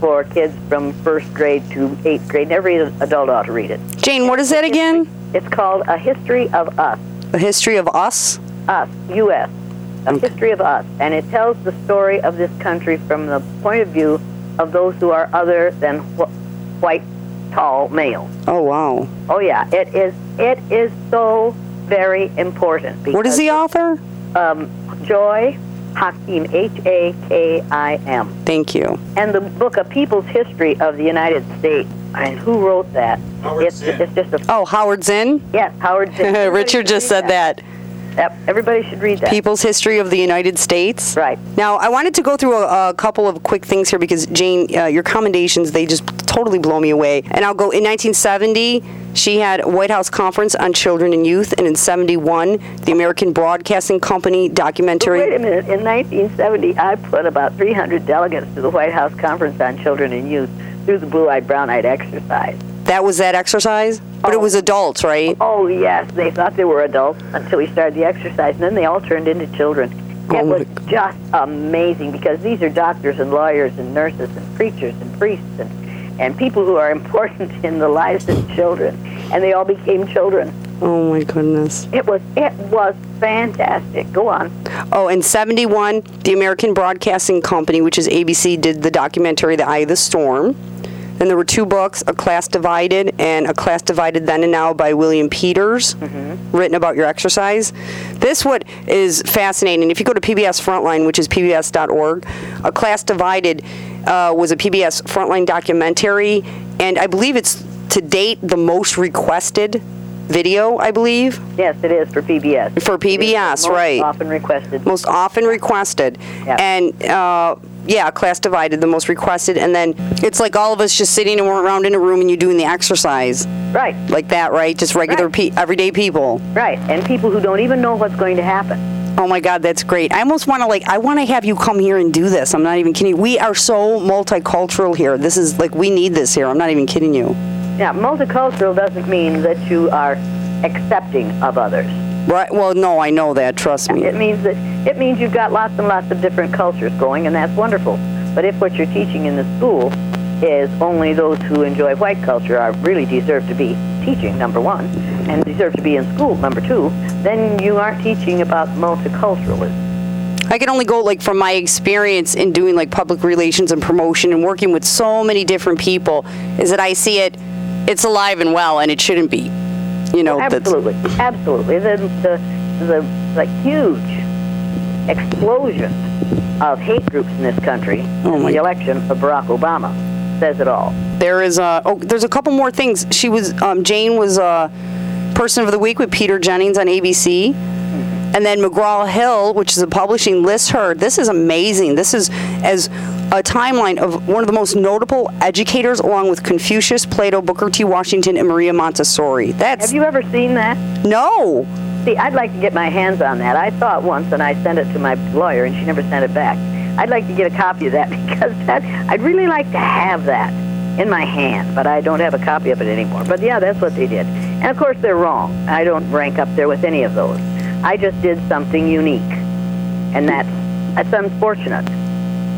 for kids from first grade to eighth grade. And every adult ought to read it. Jane, what is that again? It's called A History of Us. A history of us? Us, U.S., a history of us, and it tells the story of this country from the point of view of those who are other than wh- white, tall male. Oh, wow. Oh yeah, it is. It is so very important. What is the because, author? Um, Joy Hakim, H A K I M, Thank you. and the book A People's History of the United States. And who wrote that? Howard it's, Zinn. it's just a Oh, Howard Zinn? yes, Howard Zinn. Richard just read said that. Yep, everybody should read that. People's History of the United States. Right. Now, I wanted to go through a, a couple of quick things here because, Jane, uh, your commendations, they just totally blow me away. And I'll go in 1970, she had a White House Conference on Children and Youth, and in 71, the American Broadcasting Company documentary. Wait a minute. In 1970, I put about 300 delegates to the White House Conference on Children and Youth through the blue-eyed, brown-eyed exercise. That was that exercise? But it Oh. was adults, right? Oh yes, they thought they were adults until we started the exercise, and then they all turned into children. Oh, It was just amazing because these are doctors and lawyers and nurses and preachers and priests and, and people who are important in the lives of children, and they all became children. Oh, my goodness. It was it was fantastic. Go on. Oh, in 71, the American Broadcasting Company, which is ABC, did the documentary The Eye of the Storm. Then there were two books, A Class Divided and A Class Divided Then and Now by William Peters, written about your exercise. This what is fascinating. If you go to PBS Frontline, which is pbs.org, A Class Divided uh, was a PBS Frontline documentary, and I believe it's to date the most requested video, I believe, Yes, it is for PBS. for It is the PBS, most right? Often requested. most often requested Yeah. and uh, yeah class divided the most requested and then it's like all of us just sitting and around in a room and you doing the exercise. Right, like that right? Just regular Right. pe- everyday people. Right. And people who don't even know what's going to happen. oh my god that's great. I almost want to like i want to have you come here and do this. I'm not even kidding. We are so multicultural here. This is like we need this here. I'm not even kidding you. Yeah, multicultural doesn't mean that you are accepting of others. Right well no i know that trust me It means that it means you've got lots and lots of different cultures going, and that's wonderful. But if what you're teaching in the school is only those who enjoy white culture are really deserve to be teaching, number one, and deserve to be in school, number two, then you aren't teaching about multiculturalism. I can only go like from my experience in doing like public relations and promotion and working with so many different people is that I see it it's alive and well and it shouldn't be. You know, Absolutely, absolutely. The, the, the, the huge explosion of hate groups in this country, Oh my- the election of Barack Obama, says it all. there is a oh there's a couple more things. She was um, Jane was a person of the week with Peter Jennings on ABC. And then McGraw Hill, which is a publishing, lists her. This is amazing. This is as a timeline of one of the most notable educators, along with Confucius, Plato, Booker T. Washington, and Maria Montessori. That's Have you ever seen that? no. See, I'd like to get my hands on that. I saw it once, and I sent it to my lawyer, and she never sent it back. I'd like to get a copy of that because that I'd really like to have that in my hand, but I don't have a copy of it anymore. But yeah, that's what they did, and of course they're wrong. I don't rank up there with any of those. I just did something unique, and that's that's unfortunate.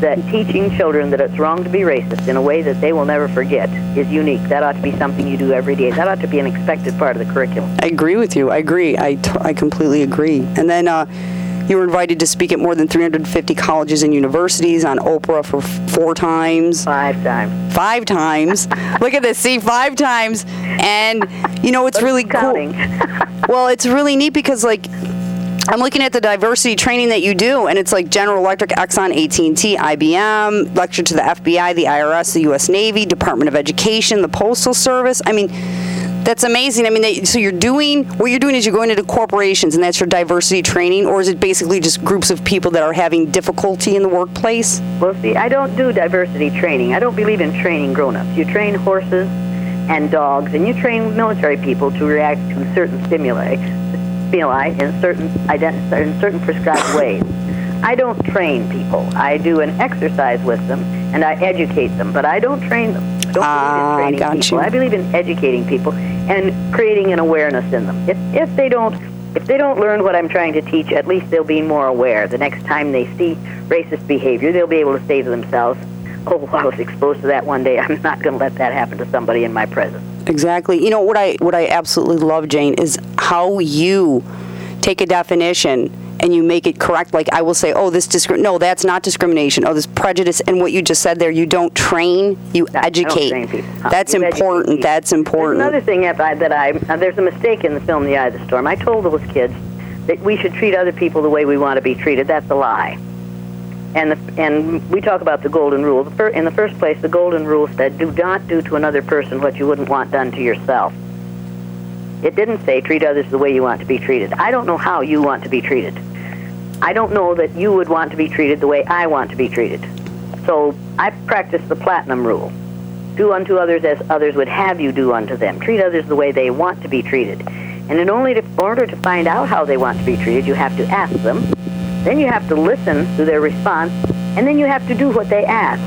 That teaching children that it's wrong to be racist in a way that they will never forget is unique. That ought to be something you do every day. That ought to be an expected part of the curriculum. I agree with you. I agree. I, t- I completely agree. And then uh, you were invited to speak at more than 350 colleges and universities on Oprah for f- four times, Five times. five times. Look at this. See, five times. And, you know, it's really cool. Well, it's really neat because, like, I'm looking at the diversity training that you do, and it's like General Electric, Exxon, AT&T, IBM, lecture to the FBI, the IRS, the U.S. Navy, Department of Education, the Postal Service. I mean, that's amazing. I mean, they, so you're doing what you're doing is you're going into corporations, and that's your diversity training, or is it basically just groups of people that are having difficulty in the workplace? Well, see, I don't do diversity training. I don't believe in training grown-ups. You train horses and dogs, and you train military people to react to certain stimuli, stimuli in certain ident- in certain prescribed ways. I don't train people. I do an exercise with them, and I educate them, but I don't train them. I don't Ah, believe in training got people. you. I believe in educating people and creating an awareness in them. If if they don't if they don't learn what I'm trying to teach, at least they'll be more aware. The next time they see racist behavior, they'll be able to say to themselves, "Oh, I was exposed to that one day. I'm not going to let that happen to somebody in my presence." Exactly. You know what I what I absolutely love, Jane, is how you take a definition and you make it correct. Like I will say, oh, this discri- no, that's not discrimination. Oh, this prejudice. And what you just said there, you don't train, you don't educate. train. Huh. That's You educate important. people. That's There's important. another thing if I, that I uh, there's a mistake in the film The Eye of the Storm. I told those kids that we should treat other people the way we want to be treated. That's a lie. And the, and we talk about the golden rule. In the first place, the golden rule said, "Do not do to another person what you wouldn't want done to yourself." It didn't say treat others the way you want to be treated. I don't know how you want to be treated. I don't know that you would want to be treated the way I want to be treated. So I practice the platinum rule. Do unto others as others would have you do unto them. Treat others the way they want to be treated. And in only to, order to find out how they want to be treated, you have to ask them. Then you have to listen to their response, and then you have to do what they ask.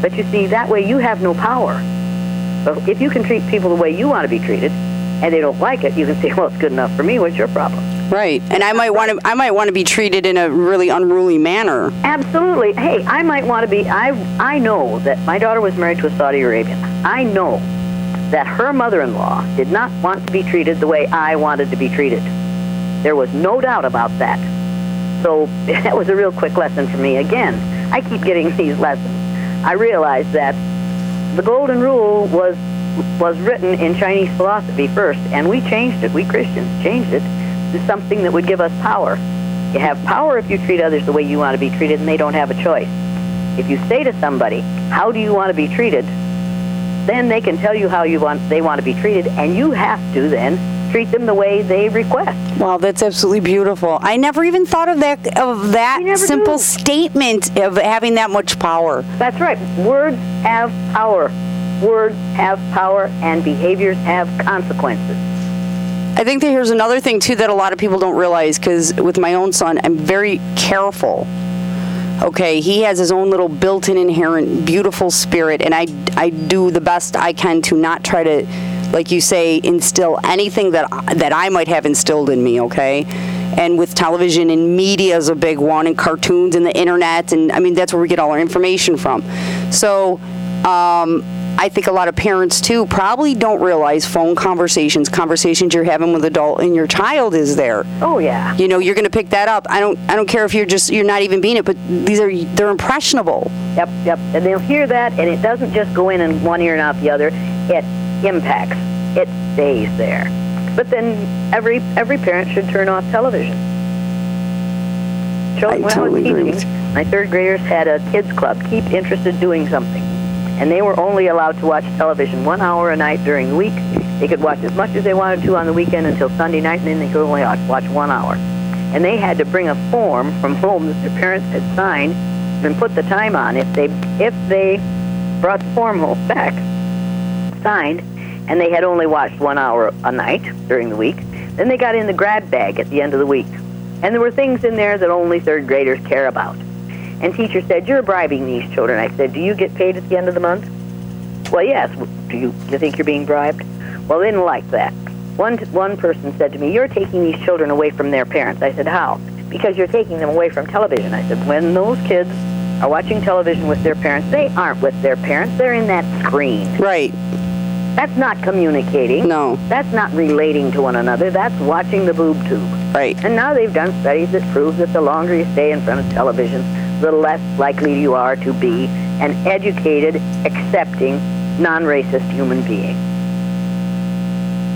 But you see, that way you have no power. But if you can treat people the way you want to be treated, and they don't like it, you can say, "Well, it's good enough for me. What's your problem?" right. And I might want to I might want to be treated in a really unruly manner. Absolutely. Hey, I might want to be. I I know that my daughter was married to a Saudi Arabian. I know that her mother-in-law did not want to be treated the way I wanted to be treated. There was no doubt about that. So that was a real quick lesson for me. Again, I keep getting these lessons. I realized that the golden rule was was written in Chinese philosophy first, and we changed it. We Christians changed it to something that would give us power. You have power if you treat others the way you want to be treated, and they don't have a choice. If you say to somebody, "How do you want to be treated?" then they can tell you how you want they want to be treated, and you have to then treat them the way they request. Wow, that's absolutely beautiful. I never even thought of that of that simple do. statement of having that much power. That's right. Words have power. Words have power, and behaviors have consequences. I think that here's another thing too that a lot of people don't realize because with my own son, I'm very careful. Okay, he has his own little built-in inherent beautiful spirit, and I I do the best I can to not try to, like you say, instill anything that that I might have instilled in me. Okay, and with television and media is a big one, and cartoons and the internet, and I mean that's where we get all our information from. So. Um, I think a lot of parents too probably don't realize phone conversations, conversations you're having with adult and your child is there. Oh yeah. You know, you're going to pick that up. I don't I don't care if you're just you're not even being it, but these are they're impressionable. Yep, yep. And they'll hear that, and it doesn't just go in in one ear and out the other. It impacts. It stays there. But then every every parent should turn off television. Children, I when totally I agree was teaching, my third graders had a kids club, keep interested doing something, and they were only allowed to watch television one hour a night during the week. They could watch as much as they wanted to on the weekend until Sunday night, and then they could only watch, watch one hour. And they had to bring a form from home that their parents had signed and put the time on. If they if they brought the form home back signed, and they had only watched one hour a night during the week, then they got in the grab bag at the end of the week. And there were things in there that only third graders care about. And teacher said, "You're bribing these children." I said, "Do you get paid at the end of the month?" Well, yes. Do you, you think you're being bribed? Well, they didn't like that. One one person said to me, "You're taking these children away from their parents." I said, "How?" Because you're taking them away from television. I said, "When those kids are watching television with their parents, they aren't with their parents. They're in that screen. Right. That's not communicating. No. That's not relating to one another. That's watching the boob tube." Right. And now they've done studies that prove that the longer you stay in front of television, the less likely you are to be an educated, accepting, non-racist human being.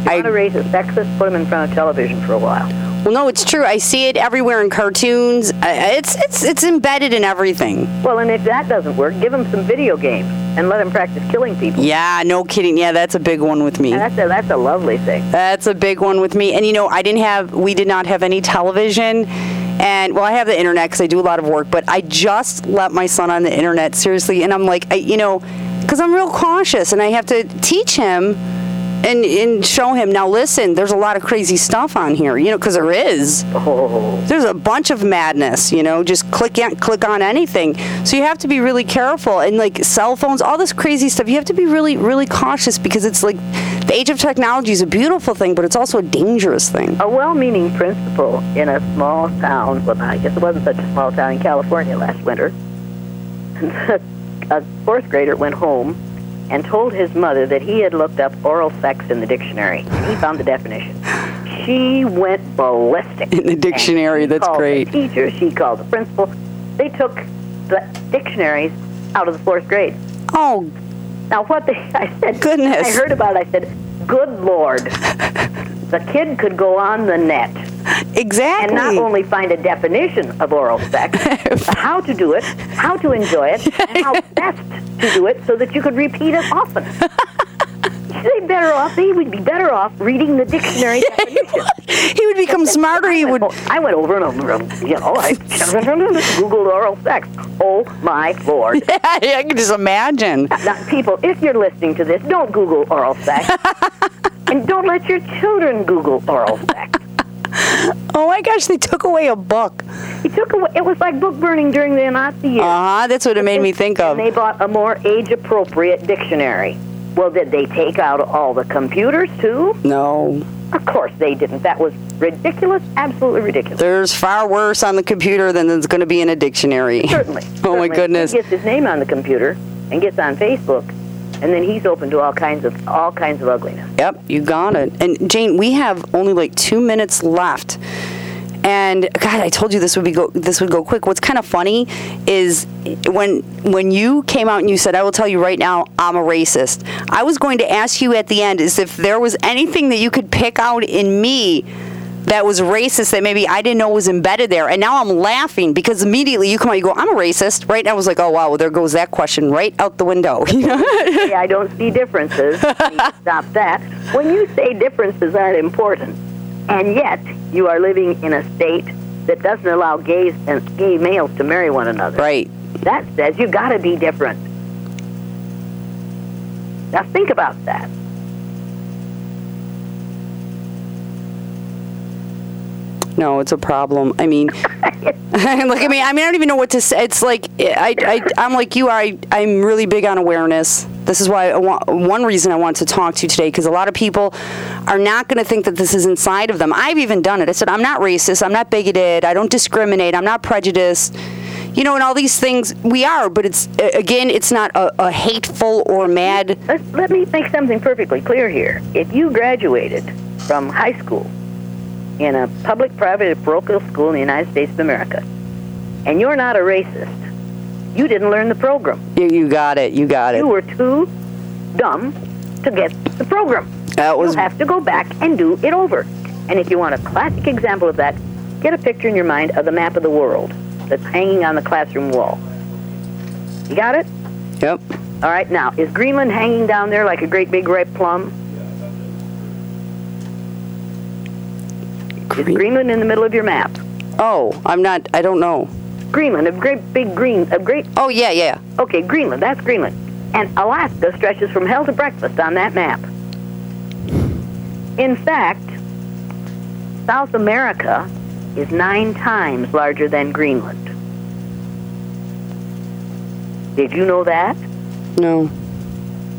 You I- want to raise a sexist, put them in front of television for a while. Well, no, it's true. I see it everywhere in cartoons. It's it's it's embedded in everything. Well, and if that doesn't work, give them some video games and let them practice killing people. Yeah, no kidding. Yeah, that's a big one with me. And that's a, that's a lovely thing. That's a big one with me. And you know, I didn't have, we did not have any television. And well, I have the internet because I do a lot of work, but I just let my son on the internet seriously. And I'm like, I, you know, because I'm real cautious and I have to teach him and, and show him now listen there's a lot of crazy stuff on here you know because there is Oh, there's a bunch of madness you know just click on, click on anything so you have to be really careful and like cell phones all this crazy stuff you have to be really really cautious because it's like the age of technology is a beautiful thing but it's also a dangerous thing a well-meaning principal in a small town. Well, I guess it wasn't such a small town in California last winter. a fourth grader went home and told his mother that he had looked up oral sex in the dictionary. He found the definition. She went ballistic. In the dictionary, that's great. The teacher, she called the principal. They took the dictionaries out of the fourth grade. oh Now, what they, I said, Goodness. I heard about it. I said, good Lord. the kid could go on the net exactly and not only find a definition of oral sex, how to do it, how to enjoy it, and how best to do it so that you could repeat it often. They better off. They would be better off reading the dictionary definition. he would become smarter he would I went over and over, and, you know, I googled oral sex. Oh my lord! Yeah, i can just imagine Now, people, if you're listening to this, don't Google oral sex, and don't let your children Google oral sex. oh my gosh they took away a book He took away. It was like book burning during the Nazi years. uh-huh that's what it made me think of And they bought a more age-appropriate dictionary. Well, did they take out all the computers too? no Of course they didn't. That was ridiculous. Absolutely ridiculous. there's far worse on the computer than there's going to be in a dictionary Certainly. Oh, my goodness. He gets his name on the computer and gets on Facebook, and then he's open to all kinds of all kinds of ugliness. Yep, you got it. And Jane, we have only like two minutes left. And God, I told you this would be go this would go quick. What's kind of funny is when when you came out and you said, "I will tell you right now, I'm a racist." I was going to ask you at the end is if there was anything that you could pick out in me that was racist that maybe I didn't know was embedded there. And now I'm laughing because immediately you come out, you go, I'm a racist, right? And I was like, oh, wow, well, there goes that question right out the window. You know? yeah, I don't see differences. Stop that. When you say differences aren't important, and yet you are living in a state that doesn't allow gays and gay males to marry one another. Right. That says you've got to be different. Now think about that. No, it's a problem. I mean, look at me. I mean, I don't even know what to say. It's like I, I, I'm like you. I, I'm really big on awareness. This is why I want, one reason I want to talk to you today because a lot of people are not going to think that this is inside of them. I've even done it. I said I'm not racist. I'm not bigoted. I don't discriminate. I'm not prejudiced. You know, and all these things we are, but it's again, it's not a, a hateful or mad. Let, let me make something perfectly clear here. If you graduated from high school in a public, private, parochial school in the United States of America, and you're not a racist, you didn't learn the program. You, you got it. You got it. You were too dumb to get the program. That was. You have to go back and do it over. And if you want a classic example of that, get a picture in your mind of the map of the world that's hanging on the classroom wall. You got it? Yep. All right. Now, is Greenland hanging down there like a great big ripe plum? Is Greenland in the middle of your map? Oh, I'm not. I don't know. Greenland, a great big green, a great. Oh yeah, yeah. Okay, Greenland. That's Greenland. And Alaska stretches from hell to breakfast on that map. In fact, South America is nine times larger than Greenland. Did you know that? No.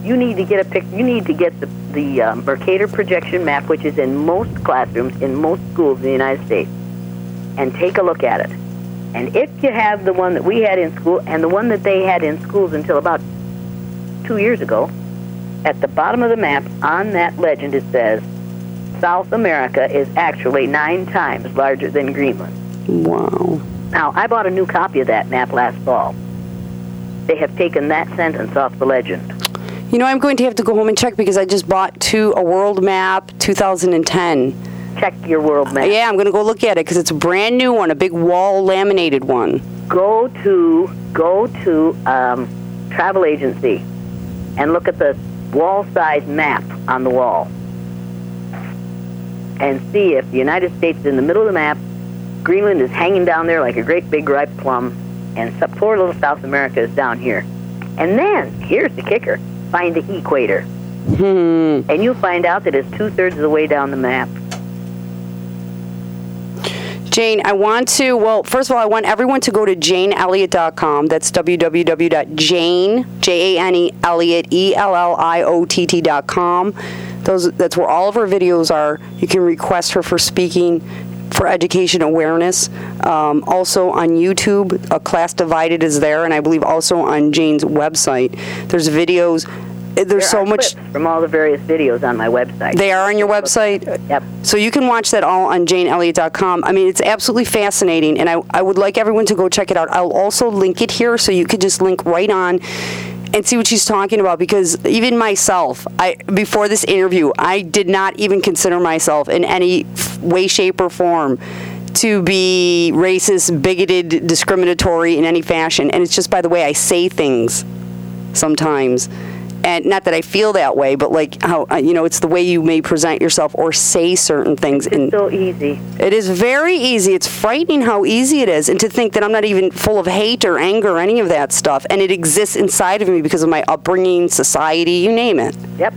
You need to get a pic. You need to get the the uh, Mercator projection map, which is in most classrooms in most schools in the United States, and take a look at it. And if you have the one that we had in school and the one that they had in schools until about two years ago, at the bottom of the map on that legend it says South America is actually nine times larger than Greenland. Wow. Now, I bought a new copy of that map last fall. They have taken that sentence off the legend. You know, I'm going to have to go home and check because I just bought two a world map 2010. Check your world map. Yeah, I'm going to go look at it because it's a brand new one, a big wall laminated one. Go to go to um, travel agency and look at the wall size map on the wall and see if the United States is in the middle of the map, Greenland is hanging down there like a great big ripe plum, and poor little South America is down here. And then, here's the kicker find the equator. Hmm. And you'll find out that it's two thirds of the way down the map. Jane, I want to, well, first of all, I want everyone to go to janeelliott.com. That's www.jane, J-A-N-E, Elliott, E-L-L-I-O-T-T.com. Those, that's where all of her videos are. You can request her for speaking for education awareness. Um, also on YouTube, A Class Divided is there, and I believe also on Jane's website. There's videos. There's There so much. from all the various videos on my website. They are on your website? Yep. So you can watch that all on janeelliott.com. I mean, it's absolutely fascinating, and I, I would like everyone to go check it out. I'll also link it here so you could just link right on and see what she's talking about because even myself, I before this interview, I did not even consider myself in any way, shape, or form to be racist, bigoted, discriminatory in any fashion. And it's just by the way I say things sometimes. And not that I feel that way, but like how, uh, you know, it's the way you may present yourself or say certain things. And so easy. it is very easy. It's frightening how easy it is. And to think that I'm not even full of hate or anger or any of that stuff. And it exists inside of me because of my upbringing, society, you name it. Yep.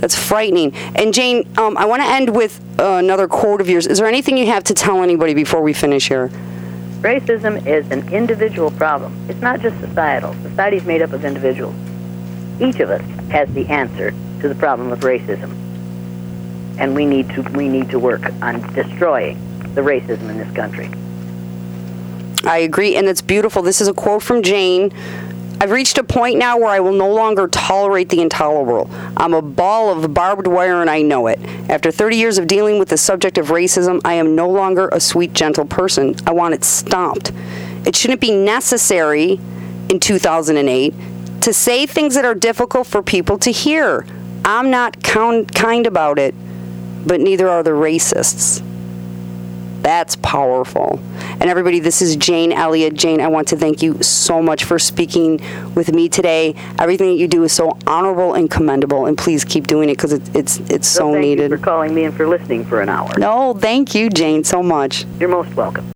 That's frightening. And Jane, um, I want to end with uh, another quote of yours. Is there anything you have to tell anybody before we finish here? Racism is an individual problem. It's not just societal. Society is made up of individuals. Each of us has the answer to the problem of racism. And we need to we need to work on destroying the racism in this country. I agree, and it's beautiful. This is a quote from Jane. I've reached a point now where I will no longer tolerate the intolerable. I'm a ball of barbed wire and I know it. After 30 years of dealing with the subject of racism, I am no longer a sweet, gentle person. I want it stopped. It shouldn't be necessary in 2008 to say things that are difficult for people to hear. I'm not count, kind about it, but neither are the racists. That's powerful. And everybody, this is Jane Elliott. Jane, I want to thank you so much for speaking with me today. Everything that you do is so honorable and commendable, and please keep doing it because it, it's it's so thank needed. you for calling me and for listening for an hour. No, thank you, Jane, so much. You're most welcome.